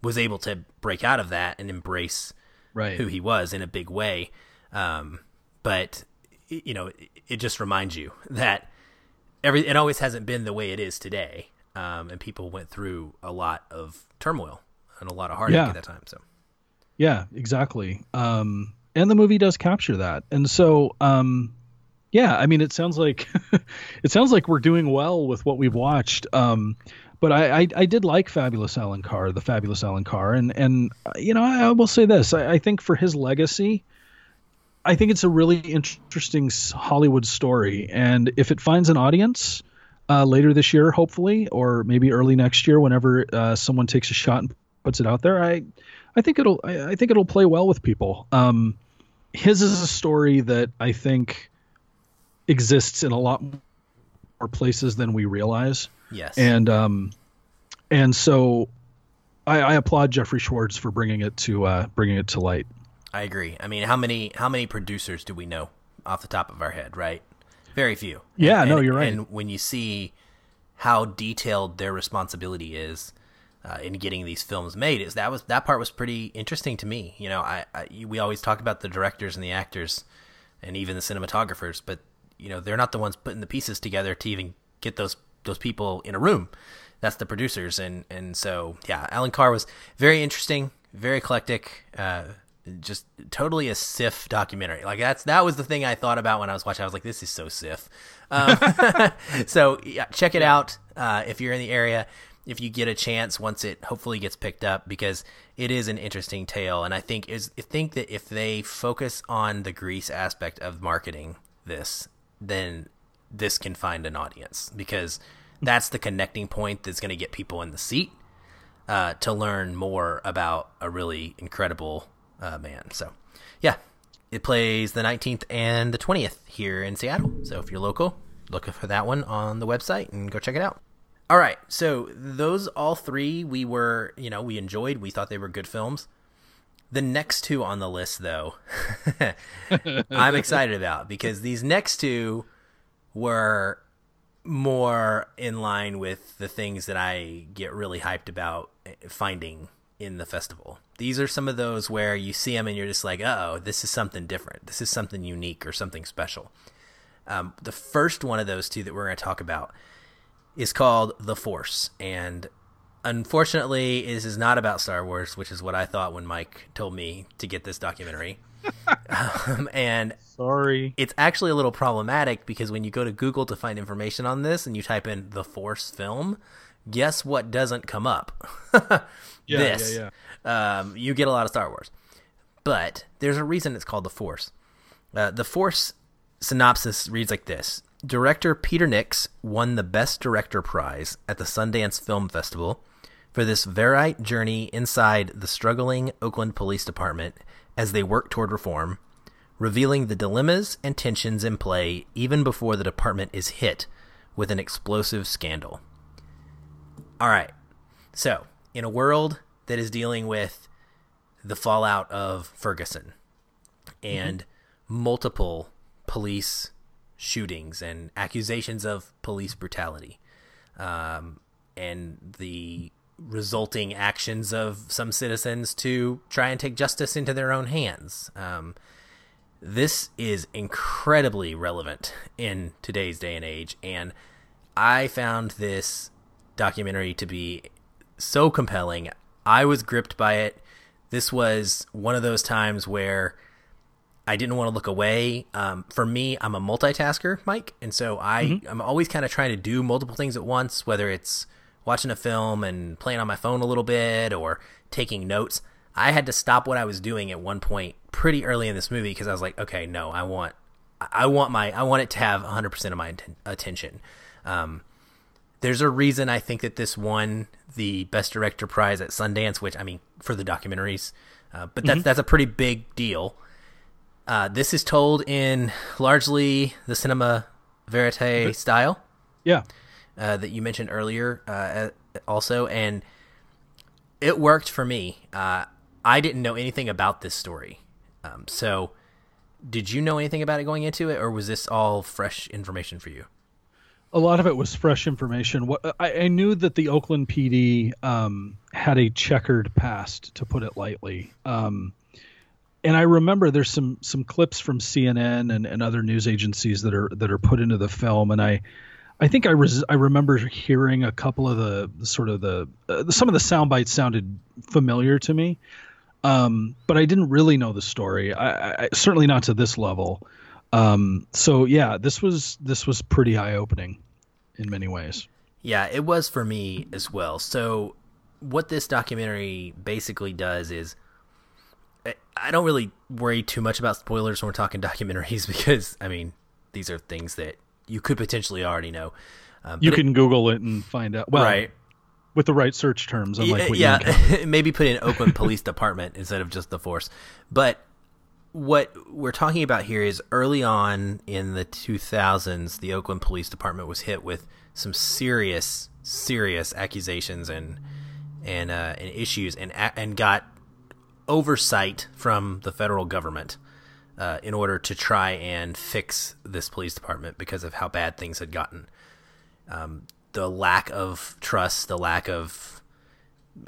was able to break out of that and embrace right. who he was in a big way. Um, but you know, it, it, just reminds you that every it always hasn't been the way it is today, um, and people went through a lot of turmoil and a lot of heartache yeah. at that time. So, yeah, exactly. Um, and the movie does capture that, and so. Um, yeah, I mean, it sounds like it sounds like we're doing well with what we've watched. Um, but I, I, I, did like Fabulous Alan Carr, the Fabulous Alan Carr, and and you know I, I will say this: I, I, think for his legacy, I think it's a really interesting Hollywood story, and if it finds an audience uh, later this year, hopefully, or maybe early next year, whenever uh, someone takes a shot and puts it out there, I I think it'll I, think it'll play well with people. Um, his is a story that I think exists in a lot more places than we realize. Yes. And um, and so I, I applaud Jeffrey Schwartz for bringing it to uh, bringing it to light. I agree. I mean, how many how many producers do we know off the top of our head? Right. Very few. Yeah. And, no, you're right. And when you see how detailed their responsibility is uh, in getting these films made, is that was that part was pretty interesting to me. You know, I, I we always talk about the directors and the actors and even the cinematographers, but you know they're not the ones putting the pieces together to even get those those people in a room. That's the producers, and and so yeah, Alan Carr was very interesting, very eclectic, uh, just totally a SIFF documentary. Like that's that was the thing I thought about when I was watching. I was like, this is so SIFF. Um, so yeah, check it out uh, if you're in the area. If you get a chance, once it hopefully gets picked up, because it is an interesting tale, and I think is I think that if they focus on the grease aspect of marketing this then this can find an audience because that's the connecting point that's going to get people in the seat uh, to learn more about a really incredible uh, man. So, yeah, it plays the 19th and the 20th here in Seattle. So, if you're local, look for that one on the website and go check it out. All right, so those all three we were, you know, we enjoyed. We thought they were good films. The next two on the list, though, I'm excited about because these next two were more in line with the things that I get really hyped about finding in the festival. These are some of those where you see them and you're just like, oh, this is something different. This is something unique or something special. Um, the first one of those two that we're going to talk about is called The Force. And unfortunately, this is not about Star Wars, which is what I thought when Mike told me to get this documentary. um, and sorry, it's actually a little problematic because when you go to Google to find information on this and you type in the Force film, guess what doesn't come up? yeah, this. Yeah, yeah. Um, you get a lot of Star Wars, but there's a reason it's called the Force. Uh, the Force synopsis reads like this: Director Peter Nicks won the Best Director prize at the Sundance Film Festival for this Verite journey inside the struggling Oakland Police Department as they work toward reform, revealing the dilemmas and tensions in play even before the department is hit with an explosive scandal. All right. So, in a world that is dealing with the fallout of Ferguson and mm-hmm. multiple police shootings and accusations of police brutality, um, and the resulting actions of some citizens to try and take justice into their own hands. Um, this is incredibly relevant in today's day and age, and I found this documentary to be so compelling. I was gripped by it. This was one of those times where I didn't want to look away. Um, for me, I'm a multitasker, Mike, and so I mm-hmm. I'm always kind of trying to do multiple things at once, whether it's watching a film and playing on my phone a little bit or taking notes. I had to stop what I was doing at one point pretty early in this movie because I was like, okay, no, I want, I want my, I want it to have 100% of my attention. Um, there's a reason I think that this won the Best Director prize at Sundance, which I mean for the documentaries, uh, but that's mm-hmm. that's a pretty big deal. Uh, this is told in largely the cinema verite style. Yeah. Uh, that you mentioned earlier, uh, also, and it worked for me. Uh, I didn't know anything about this story, um, so did you know anything about it going into it, or was this all fresh information for you? A lot of it was fresh information. What I, I knew that the Oakland PD um, had a checkered past, to put it lightly. Um, and I remember there's some some clips from CNN and, and other news agencies that are that are put into the film, and I I think I res- I remember hearing a couple of the, the sort of the uh, some of the sound bites sounded familiar to me, um, but I didn't really know the story. I, I certainly not to this level. Um, so yeah, this was this was pretty eye opening in many ways. Yeah, it was for me as well. So what this documentary basically does is I don't really worry too much about spoilers when we're talking documentaries because I mean these are things that you could potentially already know. Um, you can it, Google it and find out. Well, right. With the right search terms, unlike yeah, yeah. maybe put in Oakland Police Department instead of just the force. But what we're talking about here is early on in the 2000s, the Oakland Police Department was hit with some serious, serious accusations and and uh, and issues, and and got oversight from the federal government uh, in order to try and fix this police department because of how bad things had gotten. Um, the lack of trust, the lack of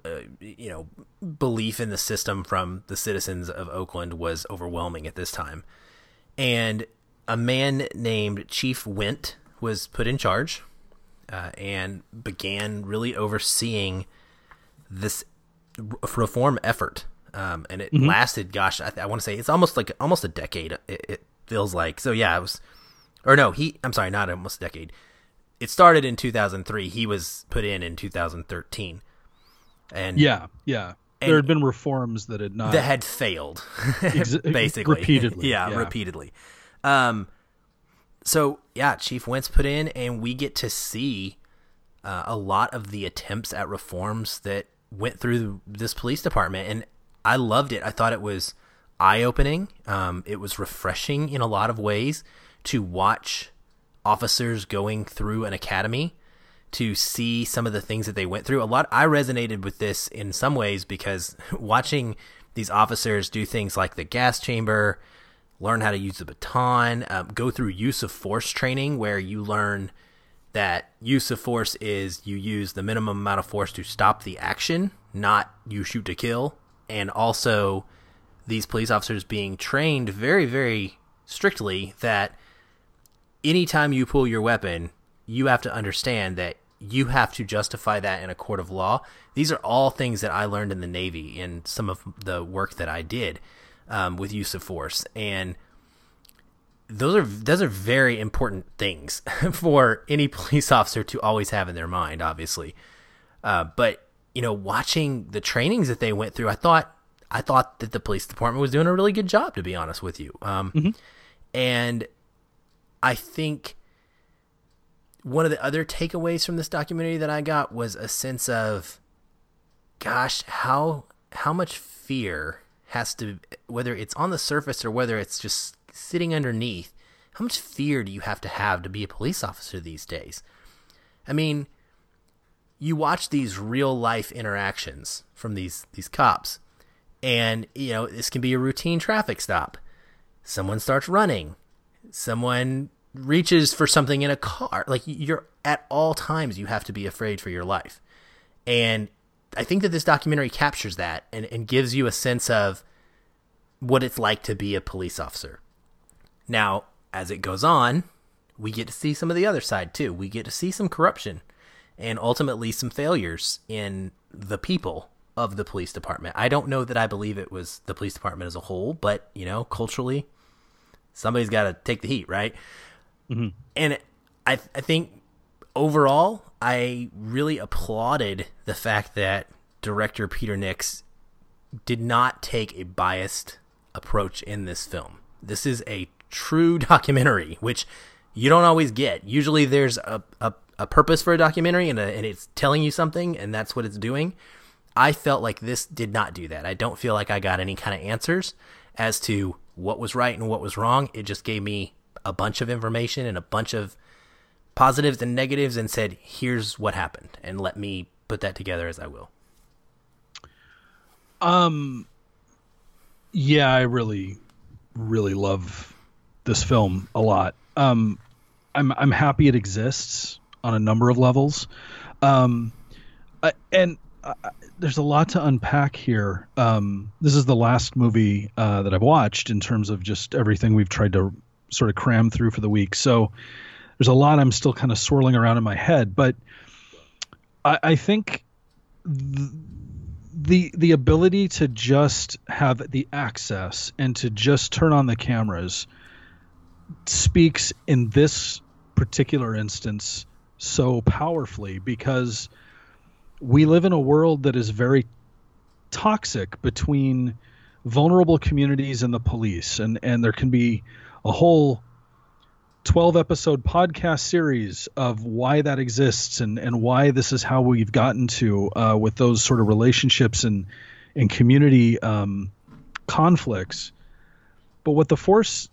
uh, you know belief in the system from the citizens of Oakland was overwhelming at this time, and a man named Chief Whent was put in charge uh, and began really overseeing this reform effort um, and it mm-hmm. lasted. Gosh, I, I want to say it's almost like almost a decade. It, it, feels like so. Yeah, it was, or no, he. I'm sorry, not almost a decade. It started in 2003. He was put in in 2013. And yeah, yeah, there had been reforms that had not that had failed, basically repeatedly. yeah, yeah, repeatedly. Um, so yeah, Chief Whent's put in, and we get to see uh, a lot of the attempts at reforms that went through this police department, and I loved it. I thought it was eye opening. Um, it was refreshing in a lot of ways to watch officers going through an academy to see some of the things that they went through. A lot I resonated with this in some ways because watching these officers do things like the gas chamber, learn how to use the baton, um, go through use of force training where you learn that use of force is you use the minimum amount of force to stop the action, not you shoot to kill and also these police officers being trained very, very strictly that anytime you pull your weapon, you have to understand that you have to justify that in a court of law. These are all things that I learned in the Navy in some of the work that I did um, with use of force, and those are those are very important things for any police officer to always have in their mind. Obviously, uh, but you know, watching the trainings that they went through, I thought I thought that the police department was doing a really good job, to be honest with you. Um, mm-hmm. And I think one of the other takeaways from this documentary that I got was a sense of, gosh, how how much fear has to, whether it's on the surface or whether it's just sitting underneath, how much fear do you have to have to be a police officer these days? I mean, you watch these real life interactions from these these cops and you know this can be a routine traffic stop someone starts running someone reaches for something in a car like you're at all times you have to be afraid for your life and i think that this documentary captures that and, and gives you a sense of what it's like to be a police officer now as it goes on we get to see some of the other side too we get to see some corruption and ultimately some failures in the people of the police department. I don't know that I believe it was the police department as a whole, but you know, culturally, somebody's got to take the heat, right? Mm-hmm. And I, I think overall, I really applauded the fact that director Peter Nicks did not take a biased approach in this film. This is a true documentary, which you don't always get. Usually, there's a, a a purpose for a documentary and, a, and it's telling you something and that's what it's doing. I felt like this did not do that. I don't feel like I got any kind of answers as to what was right and what was wrong. It just gave me a bunch of information and a bunch of positives and negatives and said, here's what happened. And let me put that together as I will. Um, yeah, I really, really love this film a lot. Um, I'm I'm happy it exists on a number of levels, um, I, and I, there's a lot to unpack here. Um, this is the last movie uh, that I've watched in terms of just everything we've tried to sort of cram through for the week. So there's a lot I'm still kind of swirling around in my head, but I, I think. Th- the the ability to just have the access and to just turn on the cameras speaks in this particular instance so powerfully because we live in a world that is very toxic between vulnerable communities and the police and and there can be a whole 12 episode podcast series of why that exists and, and why this is how we've gotten to uh, with those sort of relationships and, and community um, conflicts. But what the Force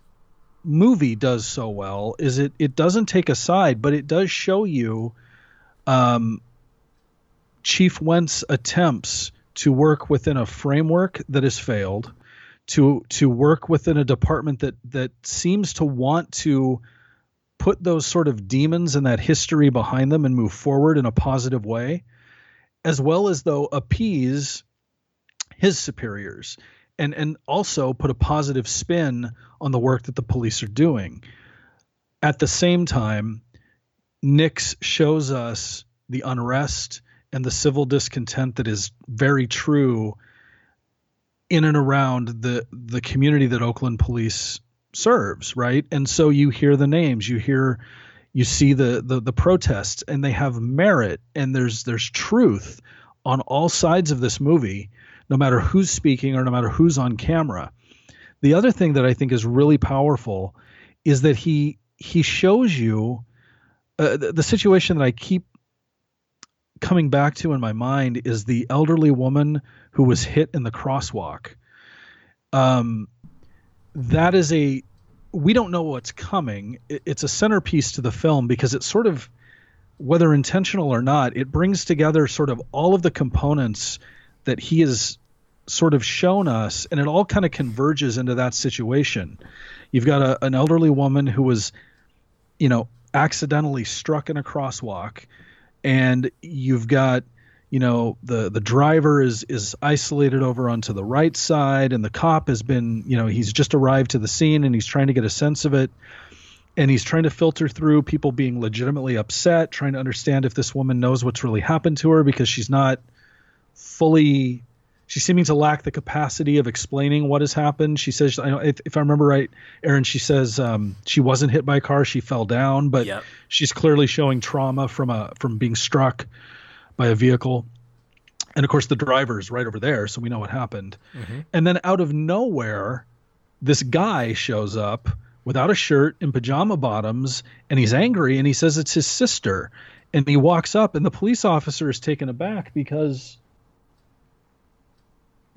movie does so well is it, it doesn't take a side, but it does show you um, Chief Whent's attempts to work within a framework that has failed, to to work within a department that that seems to want to put those sort of demons and that history behind them and move forward in a positive way, as well as though appease his superiors and and also put a positive spin on the work that the police are doing. At the same time, Nicks shows us the unrest and the civil discontent that is very true in and around the the community that Oakland police serves, right? And so you hear the names, you hear you see the, the the protests and they have merit and there's there's truth on all sides of this movie, no matter who's speaking or no matter who's on camera. The other thing that I think is really powerful is that he he shows you uh, the, the situation that I keep coming back to in my mind is the elderly woman who was hit in the crosswalk. Um, that is a we don't know what's coming. It's a centerpiece to the film because it sort of, whether intentional or not, it brings together sort of all of the components that he has sort of shown us, and it all kind of converges into that situation. You've got a, an elderly woman who was, you know, accidentally struck in a crosswalk, and you've got you know the the driver is is isolated over onto the right side and the cop has been you know he's just arrived to the scene and he's trying to get a sense of it and he's trying to filter through people being legitimately upset trying to understand if this woman knows what's really happened to her because she's not fully she's seeming to lack the capacity of explaining what has happened she says "I if, if i remember right aaron she says um, she wasn't hit by a car she fell down but yep. she's clearly showing trauma from a from being struck by a vehicle. And of course, the driver is right over there, so we know what happened. Mm-hmm. And then out of nowhere, this guy shows up without a shirt in pajama bottoms, and he's angry, and he says it's his sister. And he walks up, and the police officer is taken aback because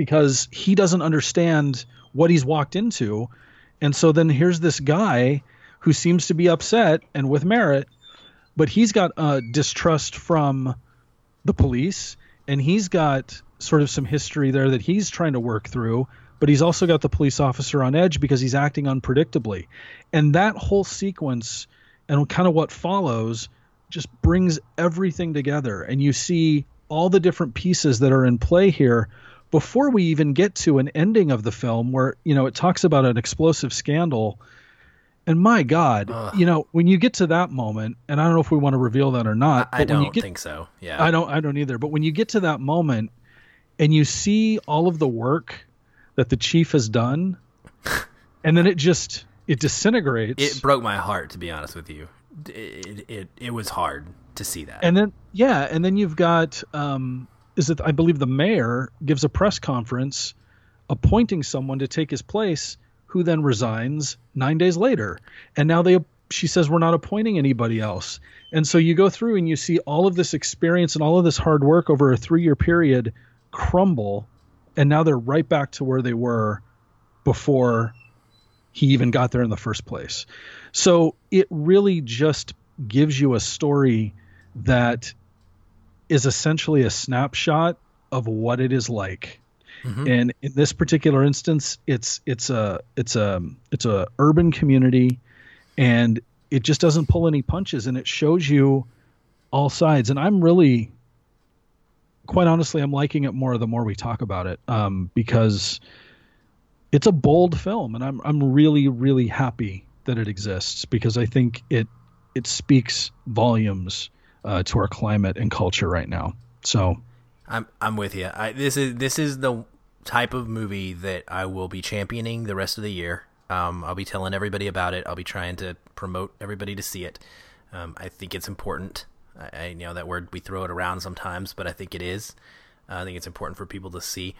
because he doesn't understand what he's walked into. And so then here's this guy who seems to be upset and with merit, but he's got uh, distrust from the police, and he's got sort of some history there that he's trying to work through. But he's also got the police officer on edge because he's acting unpredictably, and that whole sequence and kind of what follows just brings everything together, and you see all the different pieces that are in play here before we even get to an ending of the film where you know it talks about an explosive scandal and my God, Ugh. you know, when you get to that moment, and I don't know if we want to reveal that or not. I, I don't get, think so. Yeah, I don't. I don't either. But when you get to that moment, and you see all of the work that the chief has done, and then it just it disintegrates. It broke my heart, to be honest with you. It it, it, it was hard to see that. And then yeah, and then you've got um, is that I believe the mayor gives a press conference appointing someone to take his place who then resigns nine days later. And now they she says we're not appointing anybody else. And so you go through and you see all of this experience and all of this hard work over a three year period crumble, and now they're right back to where they were before he even got there in the first place. So it really just gives you a story that is essentially a snapshot of what it is like Mm-hmm. And in this particular instance, it's it's a it's a it's a urban community, and it just doesn't pull any punches and it shows you all sides. And I'm really, quite honestly, I'm liking it more the more we talk about it um, because it's a bold film, and I'm I'm really really happy that it exists because I think it it speaks volumes uh, to our climate and culture right now. So, I'm I'm with you. I, this is this is the type of movie that I will be championing the rest of the year. Um, I'll be telling everybody about it. I'll be trying to promote everybody to see it. Um, I think it's important. I, I, know that word we throw it around sometimes, but I think it is. Uh, I think it's important for people to see.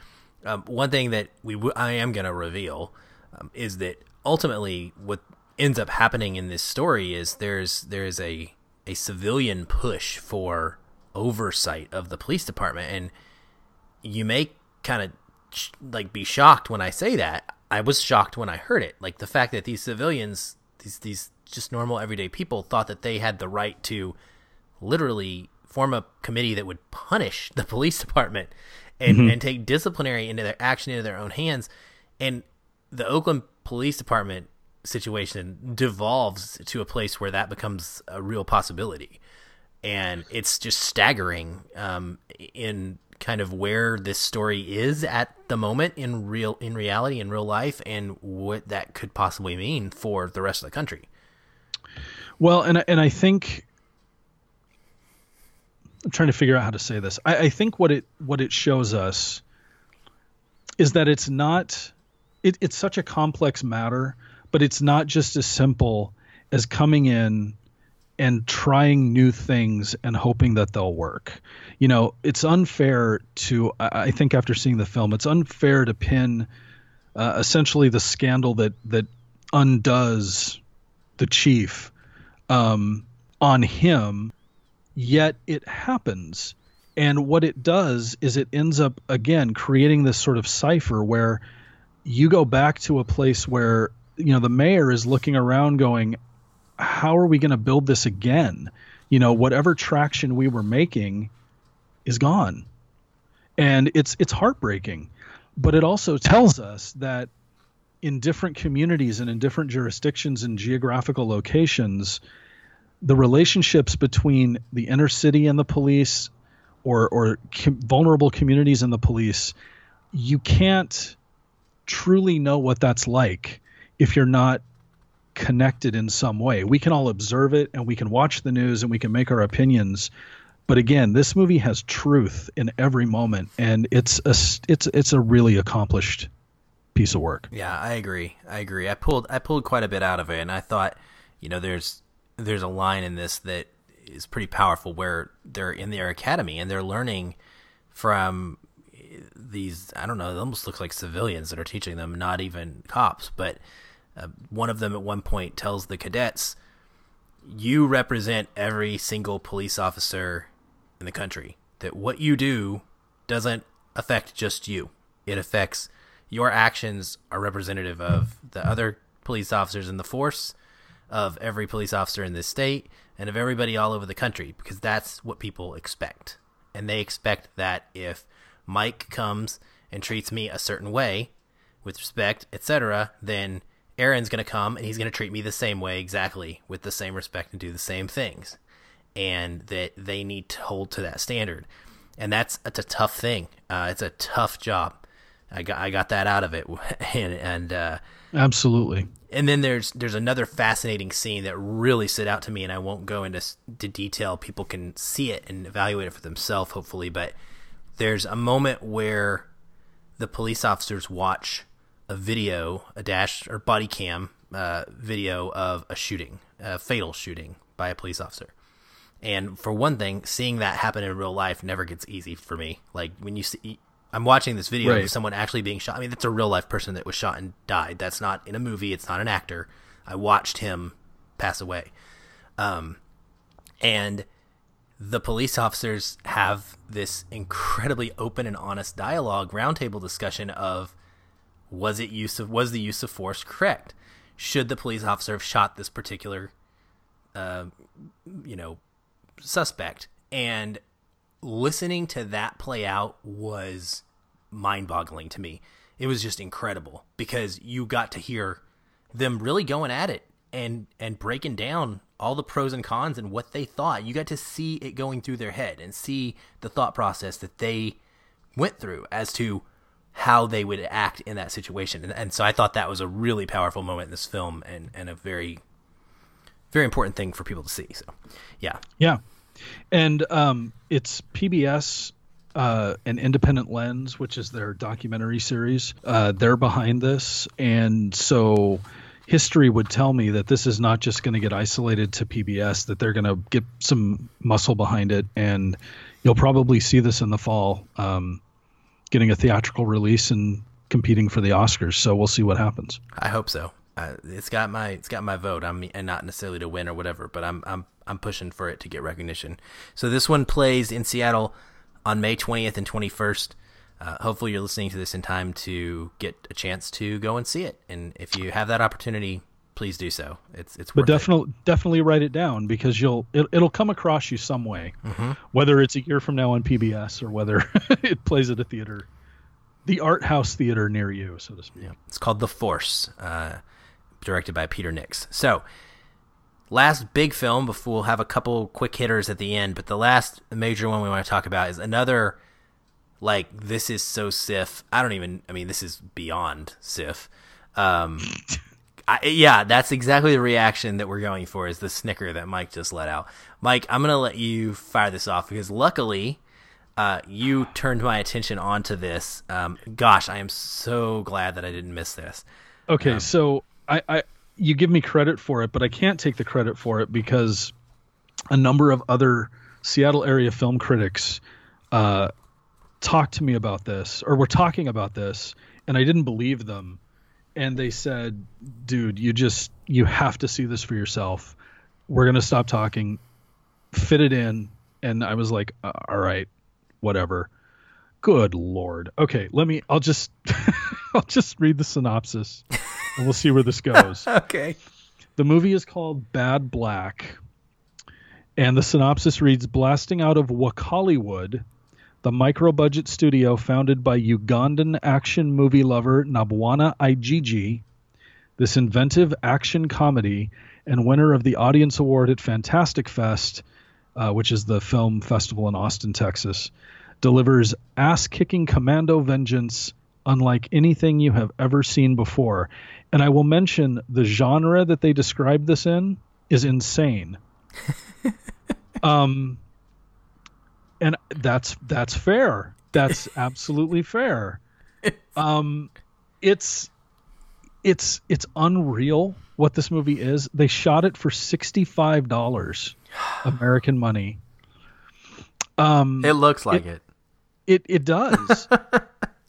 Um, one thing that we w- I am going to reveal um, is that ultimately what ends up happening in this story is there's there's a a civilian push for oversight of the police department, and you may kind of sh- like be shocked when I say that. I was shocked when I heard it. Like the fact that these civilians, these these just normal everyday people, thought that they had the right to literally form a committee that would punish the police department and, mm-hmm. and take disciplinary into their action into their own hands. And the Oakland Police Department situation devolves to a place where that becomes a real possibility. And it's just staggering um, in kind of where this story is at the moment in real in reality in real life and what that could possibly mean for the rest of the country. Well, and and I think I'm trying to figure out how to say this. I, I think what it what it shows us is that it's not it, it's such a complex matter, but it's not just as simple as coming in and trying new things and hoping that they'll work. You know, it's unfair to I think after seeing the film, it's unfair to pin uh, essentially the scandal that that undoes the chief um, on him yet it happens. And what it does is it ends up, again, creating this sort of cipher where you go back to a place where, you know, the mayor is looking around going, how are we going to build this again? You know, whatever traction we were making is gone. And it's it's heartbreaking. But it also tells us that in different communities and in different jurisdictions and geographical locations, the relationships between the inner city and the police or or com- vulnerable communities and the police you can't truly know what that's like if you're not connected in some way. We can all observe it and we can watch the news and we can make our opinions. But again this movie has truth in every moment and it's a it's it's a really accomplished piece of work. Yeah i agree. I agree. I pulled i pulled quite a bit out of it and i thought you know there's there's a line in this that is pretty powerful where they're in their academy and they're learning from these I don't know, it almost looks like civilians that are teaching them, not even cops, but uh, one of them at one point tells the cadets, "You represent every single police officer in the country. That what you do doesn't affect just you. It affects your actions are representative of the other police officers in the force of every police officer in this state and of everybody all over the country because that's what people expect. And they expect that if Mike comes and treats me a certain way with respect, etc., then Aaron's going to come and he's going to treat me the same way exactly with the same respect and do the same things. And that they need to hold to that standard. And that's it's a tough thing. Uh, it's a tough job. I got I got that out of it, and and uh, absolutely and then there's there's another fascinating scene that really stood out to me, and I won't go into to detail. People can see it and evaluate it for themselves, hopefully. But there's a moment where the police officers watch a video, a dash or body cam uh, video of a shooting, a fatal shooting by a police officer. And for one thing, seeing that happen in real life never gets easy for me. Like when you see I'm watching this video right. of someone actually being shot. I mean, that's a real life person that was shot and died. That's not in a movie. It's not an actor. I watched him pass away. Um, and the police officers have this incredibly open and honest dialogue, roundtable discussion of was it use of was the use of force correct? Should the police officer have shot this particular, uh, you know, suspect? And listening to that play out was mind boggling to me. It was just incredible because you got to hear them really going at it and and breaking down all the pros and cons and what they thought. You got to see it going through their head and see the thought process that they went through as to how they would act in that situation. And, and so I thought that was a really powerful moment in this film and, and a very, very important thing for people to see. So, yeah. Yeah. And um, it's PBS, uh, an independent lens, which is their documentary series. Uh, they're behind this. And so history would tell me that this is not just going to get isolated to PBS, that they're going to get some muscle behind it. And you'll probably see this in the fall. Um, getting a theatrical release and competing for the Oscars. So we'll see what happens. I hope so. Uh, it's got my it's got my vote. I'm and not necessarily to win or whatever, but I'm I'm I'm pushing for it to get recognition. So this one plays in Seattle on May 20th and 21st. Uh, hopefully, you're listening to this in time to get a chance to go and see it. And if you have that opportunity, please do so. It's it's but definitely it. definitely write it down because you'll it, will come across you some way, mm-hmm. whether it's a year from now on PBS or whether it plays at a theater, the art house theater near you, so to speak. Yeah. It's called The Force, uh, directed by Peter Nicks. So. Last big film before we'll have a couple quick hitters at the end, but the last major one we want to talk about is another like this is so SIFF. I don't even. I mean, this is beyond SIFF. Um, I, yeah, that's exactly the reaction that we're going for. Is the snicker that Mike just let out? Mike, I'm gonna let you fire this off because luckily, uh, you turned my attention onto this. Um, gosh, I am so glad that I didn't miss this. Okay, um, so I, I you give me credit for it, but I can't take the credit for it because a number of other Seattle area film critics uh, talked to me about this or were talking about this, and I didn't believe them and they said, "Dude, you just you have to see this for yourself. We're gonna stop talking, fit it in." And I was like, uh, "All right, whatever." Good lord. Okay, let me. I'll just I'll just read the synopsis, and we'll see where this goes. okay. The movie is called Bad Black, and the synopsis reads: Blasting out of Wakaliwood the micro budget studio founded by Ugandan action movie lover Nabwana Igigi. This inventive action comedy and winner of the Audience Award at Fantastic Fest, uh, which is the film festival in Austin, Texas, delivers ass kicking commando vengeance unlike anything you have ever seen before. And I will mention the genre that they describe this in is insane. um, and that's that's fair. That's absolutely fair. Um, it's it's it's unreal what this movie is. They shot it for sixty five dollars American money. Um, it looks like it. It it, it does.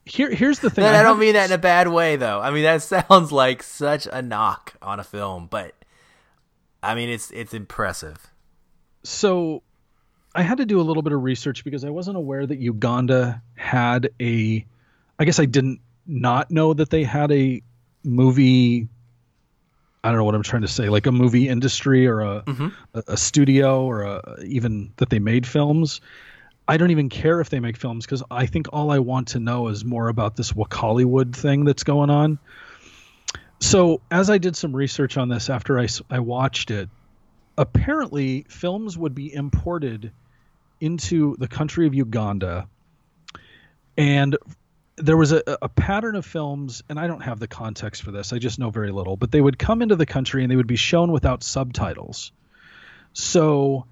Here here's the thing. I, I don't mean that in a bad way though. I mean that sounds like such a knock on a film, but I mean it's it's impressive. So I had to do a little bit of research because I wasn't aware that Uganda had a. I guess I didn't not know that they had a movie. I don't know what I'm trying to say, like a movie industry or a mm-hmm. a, a, studio or a, even that they made films. I don't even care if they make films because I think all I want to know is more about this Wakaliwood thing that's going on. So as I did some research on this after I, I watched it, apparently films would be imported into the country of Uganda, and there was a, a, pattern of films, and I don't have the context for this. I just know very little. But they would come into the country and they would be shown without subtitles. So,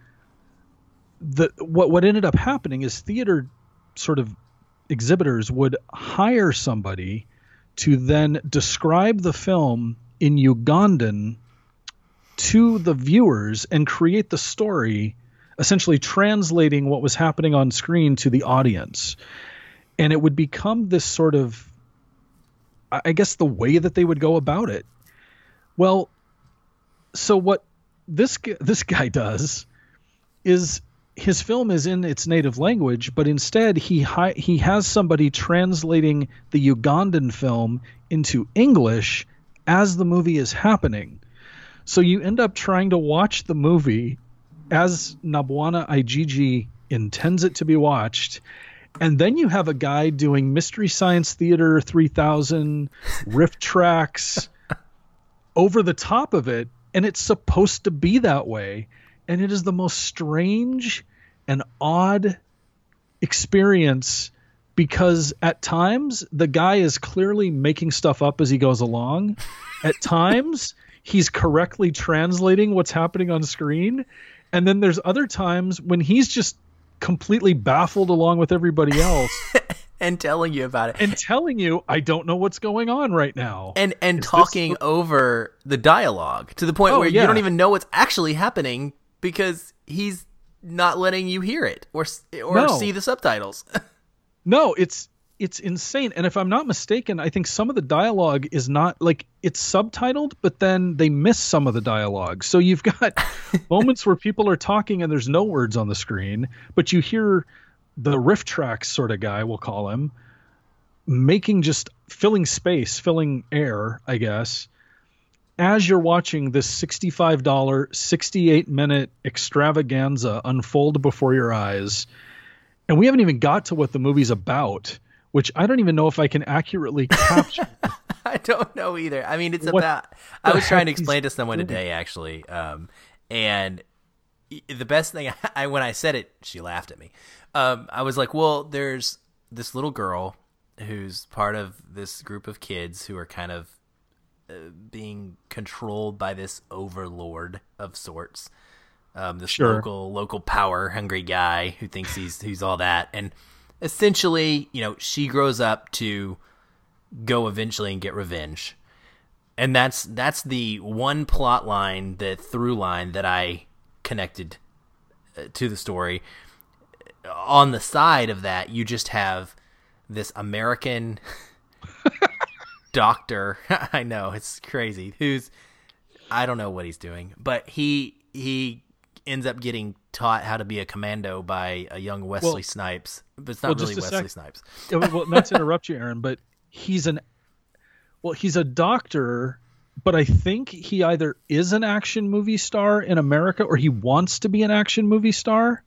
the what what ended up happening is theater sort of exhibitors would hire somebody to then describe the film in Ugandan to the viewers and create the story essentially translating what was happening on screen to the audience. And it would become this sort of, I guess, the way that they would go about it. Well, so what this this guy does is his film is in its native language, but instead he hi- he has somebody translating the Ugandan film into English as the movie is happening. So you end up trying to watch the movie as Nabwana Igigi intends it to be watched. And then you have a guy doing Mystery Science Theater 3000 riff tracks over the top of it and it's supposed to be that way and it is the most strange and odd experience because at times the guy is clearly making stuff up as he goes along at times he's correctly translating what's happening on screen and then there's other times when he's just completely baffled along with everybody else and telling you about it and telling you I don't know what's going on right now. and and talking over the dialogue to the point Oh, where yeah. you don't even know what's actually happening because he's not letting you hear it or or No. see the subtitles. No, it's it's insane. And if I'm not mistaken, I think some of the dialogue is not like it's subtitled, but then they miss some of the dialogue. So you've got moments where people are talking and there's no words on the screen, but you hear the riff tracks sort of guy, we'll call him, making just filling space, filling air, I guess, as you're watching this $65, 68 minute extravaganza unfold before your eyes. And we haven't even got to what the movie's about, which I don't even know if I can accurately capture. I don't know either. I mean, it's What about. I was trying to explain to someone doing? today, actually, um, and the best thing I when I said it, she laughed at me. Um, I was like, "Well, there's this little girl who's part of this group of kids who are kind of uh, being controlled by this overlord of sorts." Um, this Sure. local local power hungry guy who thinks he's he's all that, and essentially, you know, she grows up to go eventually and get revenge. And that's that's the one plot line, the through line that I connected uh, to the story. On the side of that, you just have this American doctor. I know it's crazy. Who's I don't know what he's doing, but he he ends up getting taught how to be a commando by a young Wesley Well- Snipes. But it's not well, really Wesley sec. Snipes. Well, not to interrupt you, Aaron, but he's an well, he's a doctor, but I think he either is an action movie star in America or he wants to be an action movie star.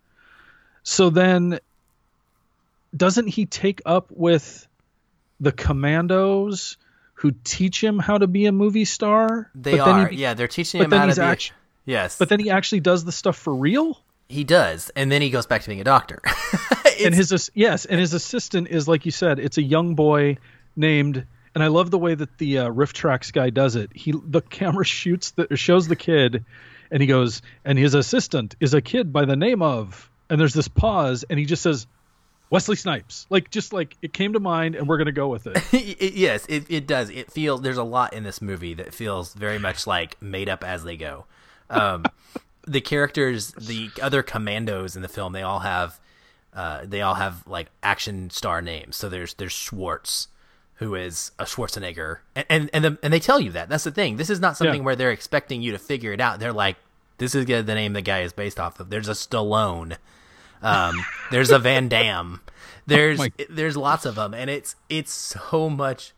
So then doesn't he take up with the commandos who teach him how to be a movie star? They are. he- yeah, they're teaching him how to be. a- actu- yes, But then he actually does the stuff for real? he does, and then he goes back to being a doctor. and his yes, and his assistant is like you said, it's a young boy named. And I love the way that the uh, riff tracks guy does it. He the camera shoots the shows the kid, and he goes, and his assistant is a kid by the name of, and there's this pause, and he just says, Wesley Snipes. Like just like it came to mind, and we're gonna go with it. it- yes, it, it does. It feels there's a lot in this movie that feels very much like made up as they go. Um, the characters, the other commandos in the film, they all have uh, they all have like action star names. So there's there's Schwartz, who is a Schwarzenegger, and and and, the, and they tell you that. That's the thing. This is not something Yeah. where they're expecting you to figure it out. They're like, this is the name the guy is based off of. There's a Stallone. Um, there's a Van Damme. There's my- there's lots of them, and it's it's so much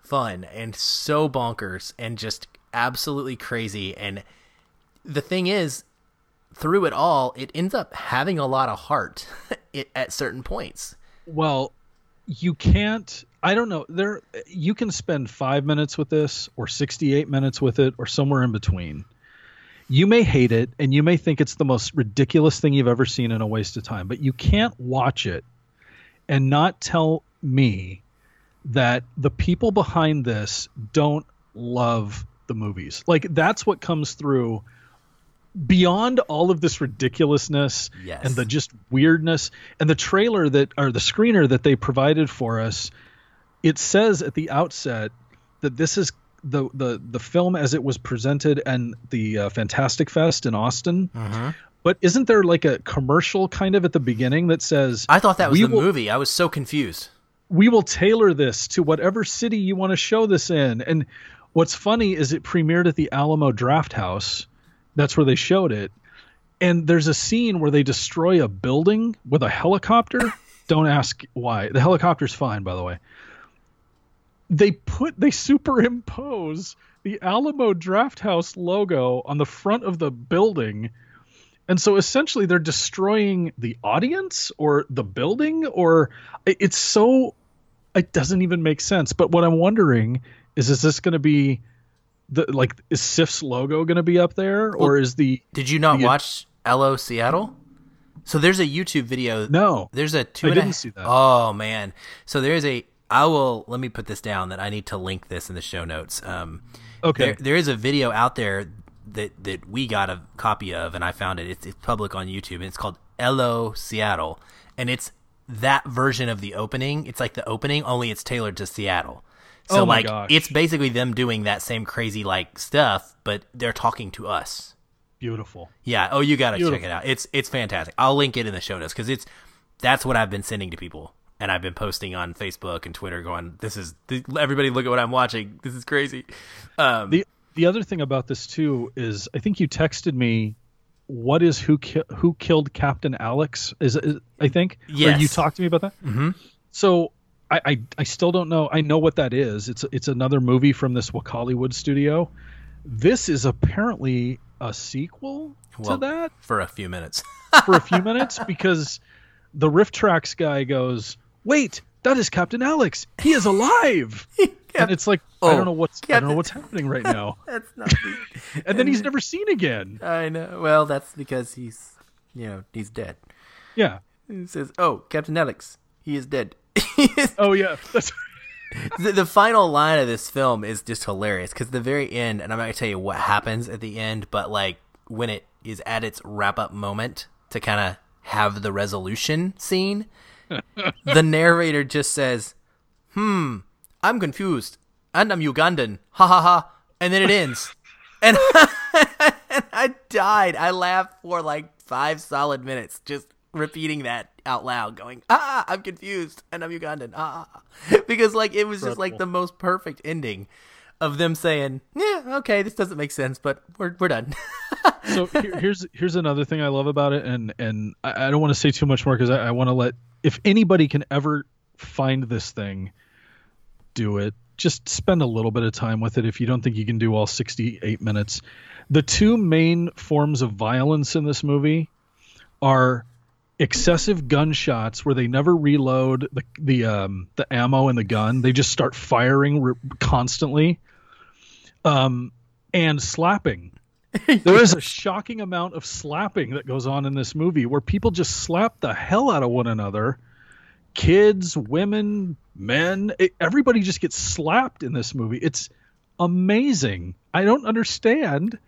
fun and so bonkers and just absolutely crazy. And the thing is, through it all, it ends up having a lot of heart at certain points. Well, you can't. I don't know. There, you can spend five minutes with this, or sixty-eight minutes with it, or somewhere in between. You may hate it, and you may think it's the most ridiculous thing you've ever seen and a waste of time. But you can't watch it and not tell me that the people behind this don't love the movies. Like that's what comes through beyond all of this ridiculousness Yes. and the just weirdness and the trailer that or the screener that they provided for us it says at the outset that this is the the the film as it was presented and the uh, Fantastic Fest in Austin. But isn't there like a commercial kind of at the beginning that says I thought that was the will, movie. I was so confused. we will tailor this to whatever city you want to show this in. And what's funny is it premiered at the Alamo Drafthouse. That's where they showed it. And there's a scene where they destroy a building with a helicopter. Don't ask why. The helicopter's fine, by the way. They put they superimpose the Alamo Drafthouse logo on the front of the building. And so essentially they're destroying the audience or the building or it's so it doesn't even make sense. But what I'm wondering is is this going to be the like is SIFF's logo going to be up there, or is the Did you not The- watch Hello Seattle? So there's a YouTube video. no? There's a two. I didn't see that. Oh man. So there's a. I will. Let me put this down. That I need to link this in the show notes. Um, Okay, there, there is a video out there that that we got a copy of, and I found it. It's, it's public on YouTube, and it's called "Hello Seattle," and it's that version of the opening. It's like the opening, only it's tailored to Seattle. So Oh like, gosh. it's basically them doing that same crazy like stuff, but they're talking to us. beautiful. Yeah. Oh, you got to check it out. It's it's fantastic. I'll link it in the show notes because it's that's what I've been sending to people, and I've been posting on Facebook and Twitter, going, "This is th- everybody look at what I'm watching. This is crazy." Um, The the other thing about this too is I think you texted me. What is who ki- who killed Captain Alex? Is, is I think Yes. you talked to me about that. Mhm. So I, I I still don't know. I know what that is. It's it's another movie from this Wakaliwood studio. This is apparently a sequel Well, to that for a few minutes. for a few minutes because the riff tracks guy goes, "Wait, that is Captain Alex. He is alive." and it's like I Oh, don't know what's I don't know what's happening right now. that's not. And then he's never seen again. I know. Well, that's because he's, you know, he's dead. Yeah. He says, "Oh, Captain Alex, he is dead." Oh yeah. The, the final line of this film is just hilarious because the very end, and I'm not gonna tell you what happens at the end, but like when it is at its wrap up moment to kind of have the resolution scene, the narrator just says, "Hmm, I'm confused, and I'm Ugandan, ha ha ha," and then it ends, and, and I died. I laughed for like five solid minutes just repeating that out loud, going, "Ah, I'm confused, and I'm Ugandan." Ah, because like it was just like the most perfect ending of them saying, "Yeah, okay, this doesn't make sense, but we're we're done." so here, here's here's another thing I love about it, and and I, I don't want to say too much more because I, I want to let if anybody can ever find this thing, do it. Just spend a little bit of time with it if you don't think you can do all 68 minutes. The two main forms of violence in this movie are excessive gunshots where they never reload the the um the ammo in the gun. They just start firing re- constantly. Um and slapping. there is a shocking amount of slapping that goes on in this movie where people just slap the hell out of one another. Kids, women, men, it- everybody just gets slapped in this movie. It's amazing. I don't understand,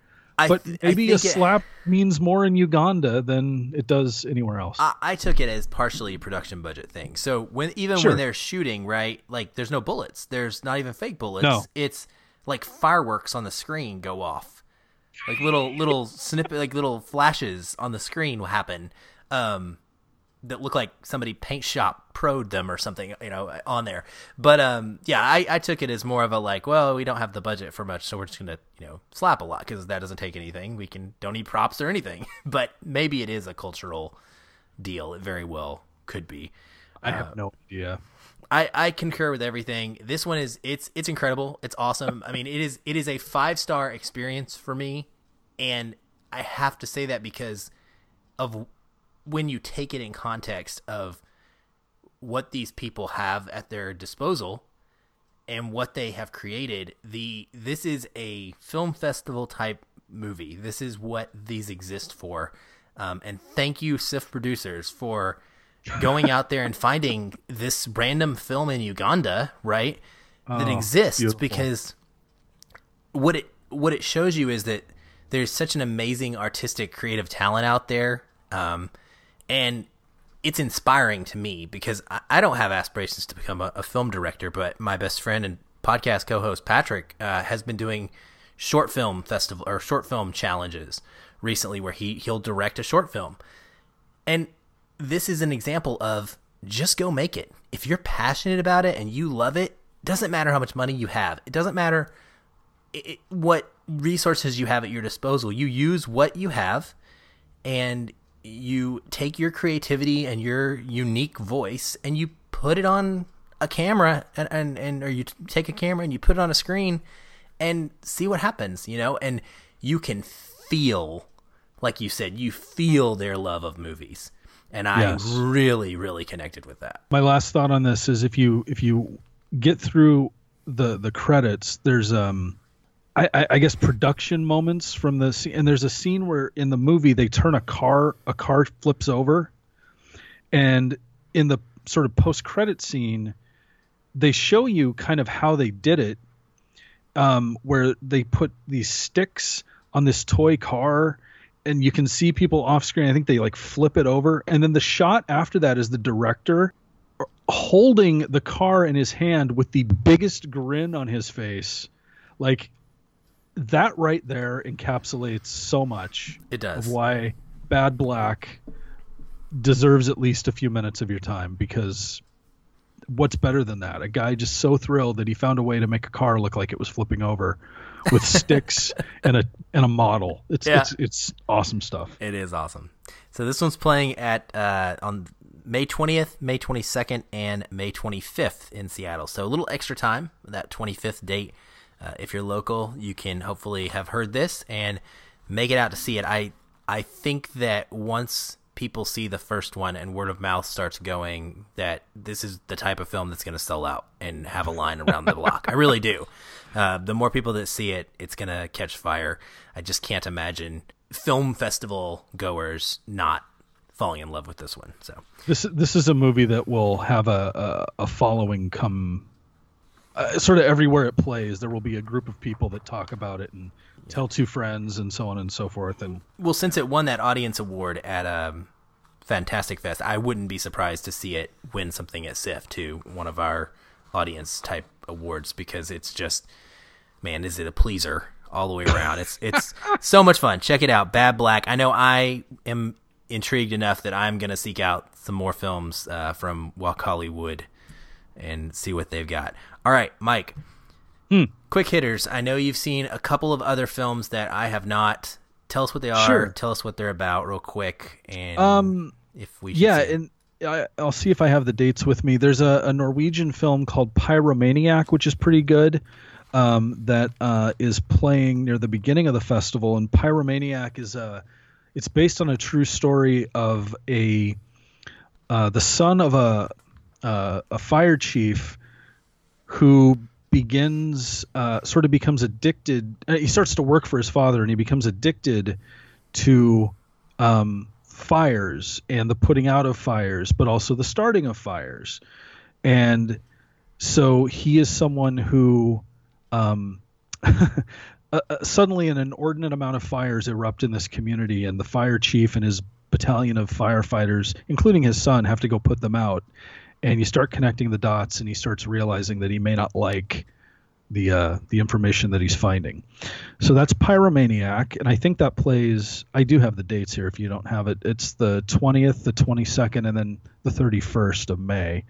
I but maybe a think it- slap means more in Uganda than it does anywhere else. I, I took it as partially a production budget thing. So when even Sure. when they're shooting, right? Like there's no bullets. There's not even fake bullets. No. It's like fireworks on the screen go off. Like little little snippet like little flashes on the screen will happen. Um that look like somebody paint shop proed them or something, you know, on there. But um, yeah, I, I took it as more of a like, well, we don't have the budget for much, so we're just gonna, you know, slap a lot because that doesn't take anything. We can don't need props or anything. But maybe it is a cultural deal. It very well could be. I have no idea. I, I concur with everything. This one is it's it's incredible. It's awesome. I mean, it is it is a five star experience for me, and I have to say that because of when you take it in context of what these people have at their disposal and what they have created. The this is a film festival type movie. This is what these exist for. Um, and thank you, SIFF producers, for going out there and finding this random film in Uganda, right? That Oh, exists beautiful. because what it what it shows you is that there's such an amazing artistic creative talent out there um, and it's inspiring to me because I, I don't have aspirations to become a, a film director but my best friend and podcast co-host patrick uh, has been doing short film festival or short film challenges recently where he he'll direct a short film and this is an example of just go make it. If you're passionate about it and you love it, doesn't matter how much money you have. It doesn't matter i i what resources you have at your disposal. You use what you have and you take your creativity and your unique voice and you put it on a camera and, and, and or you t- take a camera and you put it on a screen and see what happens, you know, and you can feel like you said, you feel their love of movies. And I Yes. really, really connected with that. My last thought on this is if you if you get through the the credits, there's um I, I, guess production moments from the scene. And there's a scene where in the movie they turn a car, a car flips over, and in the sort of post credit scene, they show you kind of how they did it, um, where they put these sticks on this toy car, and you can see people off screen. I think they like flip it over, and then the shot after that is the director holding the car in his hand with the biggest grin on his face, like that right there encapsulates so much. It does. Of why Bad Black deserves at least a few minutes of your time because what's better than that? A guy just so thrilled that he found a way to make a car look like it was flipping over with sticks and a and a model. It's yeah. it's it's awesome stuff. It is awesome. So this one's playing at uh, on May 20th, May 22nd, and May 25th in Seattle. So a little extra time, that 25th date. Uh, if you're local, you can hopefully have heard this and make it out to see it. I I think that once people see the first one and word of mouth starts going that this is the type of film that's going to sell out and have a line around the block. I really do. Uh, the more people that see it, it's going to catch fire. I just can't imagine film festival goers not falling in love with this one. So this this is a movie that will have a a, a following come uh, sort of everywhere it plays. There will be a group of people that talk about it and tell two friends and so on and so forth. And well, since it won that audience award at um, Fantastic Fest, I wouldn't be surprised to see it win something at SIFF too, one of our audience type awards, because it's just, man, is it a pleaser all the way around? it's it's so much fun. Check it out, Bad Black. I know I am intrigued enough that I'm gonna seek out some more films uh, from Wakaliwood and see what they've got. All right, Mike. Hmm. Quick hitters. I know you've seen a couple of other films that I have not. Tell us what they are. Sure. Tell us what they're about, real quick, and um, if we yeah, and I, will see if I have the dates with me. There's a, a, Norwegian film called Pyromaniac, which is pretty good. Um, that uh, is playing near the beginning of the festival, and Pyromaniac is a. It's based on a true story of a uh, the son of a uh, a fire chief who begins uh, sort of becomes addicted. Uh, he starts to work for his father, and he becomes addicted to um, fires and the putting out of fires, but also the starting of fires. And so he is someone who um, uh, uh, suddenly an inordinate amount of fires erupt in this community, and the fire chief and his battalion of firefighters, including his son, have to go put them out and you start connecting the dots and he starts realizing that he may not like the uh, the information that he's finding. So that's Pyromaniac, and I think that plays. I do have the dates here. If you don't have it, it's the twentieth, the twenty second, and then the thirty first of May.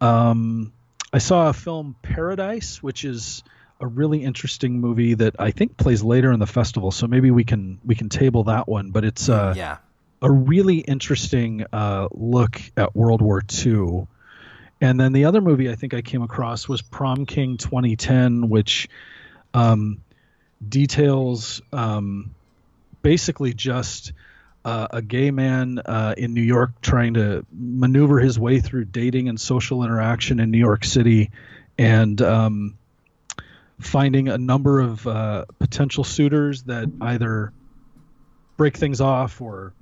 Um, I saw a film Paradise, which is a really interesting movie that I think plays later in the festival. So maybe we can we can table that one. But it's uh, yeah a really interesting uh, look at World War II. And then the other movie I think I came across was Prom King 2010, which um, details um, basically just uh, a gay man uh, in New York trying to maneuver his way through dating and social interaction in New York City and um, finding a number of uh, potential suitors that either break things off or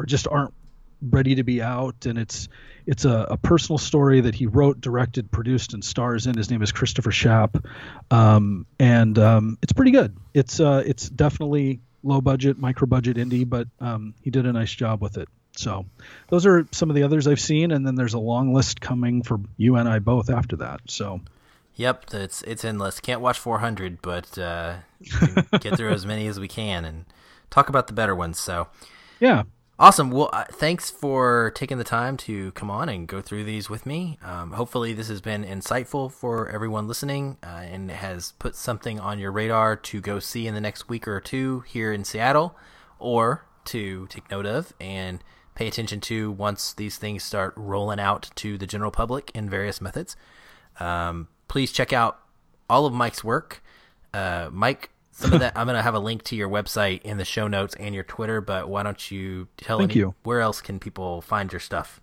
or just aren't ready to be out. And it's it's a, a, personal story that he wrote directed produced and stars in. His name is christopher schaap. Um, and um, it's pretty good. It's uh, it's definitely low budget micro budget indie but um, he did a nice job with it. So those are some of the others i've seen. And then there's a long list coming for you and i both after that. So yep it's it's endless. Can't watch 400 but uh, get through as many as we can and talk about the better ones. So yeah Awesome. Well, uh, thanks for taking the time to come on and go through these with me. Um, hopefully, this has been insightful for everyone listening uh, and has put something on your radar to go see in the next week or two here in Seattle or to take note of and pay attention to once these things start rolling out to the general public in various methods. Um, please check out all of Mike's work. Uh, Mike some of that I'm going to have a link to your website in the show notes and your Twitter. But why don't you tell Thank any, you. where else can people find your stuff?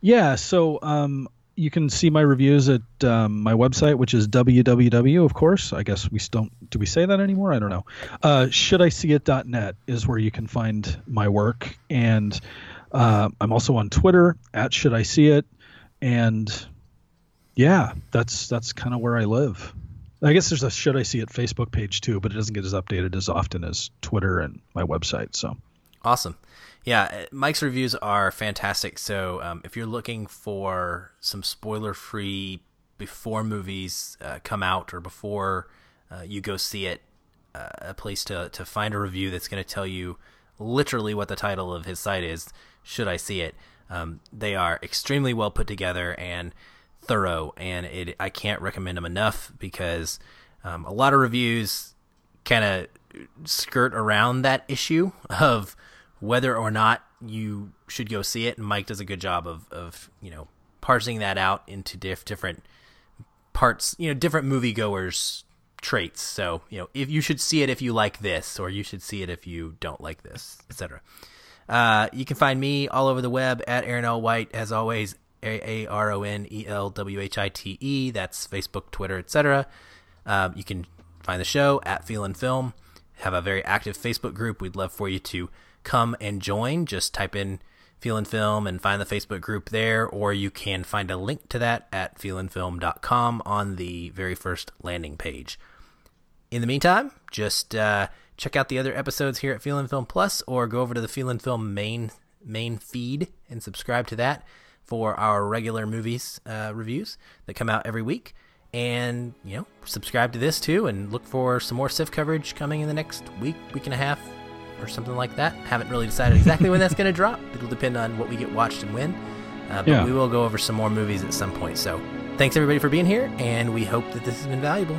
Yeah, so um, you can see my reviews at um, my website, which is www. Of course, I guess we don't. Do we say that anymore? I don't know. Uh, should I see it.net is where you can find my work, and uh, I'm also on Twitter at Should I See It, and yeah, that's that's kind of where I live. I guess there's a Should I See It Facebook page too, but it doesn't get as updated as often as Twitter and my website. So awesome. Yeah, uh, Mike's reviews are fantastic. So um, if you're looking for some spoiler free before movies uh, come out or before uh, you go see it, uh, a place to, to find a review that's going to tell you literally what the title of his site is, should I see it? Um, they are extremely well put together and thorough, and it, I can't recommend them enough because um, a lot of reviews kind of skirt around that issue of whether or not you should go see it. And Mike does a good job of, of you know parsing that out into diff- different parts, you know, different moviegoers traits. So you know, if you should see it if you like this, or you should see it if you don't like this, etc. Uh, you can find me all over the web at Aaron L. White, as always, A A R O N E L W H I T E. That's Facebook, Twitter, etc. Um, you can find the show at Feelin' Film. Have a very active Facebook group. We'd love for you to come and join. Just type in Feelin' Film and find the Facebook group there, or you can find a link to that at feelinfilm.com on the very first landing page. In the meantime, just uh, check out the other episodes here at Feelin' Film Plus, or go over to the Feelin' Film main main feed and subscribe to that for our regular movies uh, reviews that come out every week. And you know, subscribe to this too, and look for some more SIFF coverage coming in the next week, week and a half, or something like that. Haven't really decided exactly when that's going to drop. It'll depend on what we get watched and when. Uh, but yeah. we will go over some more movies at some point. So thanks everybody for being here, and we hope that this has been valuable.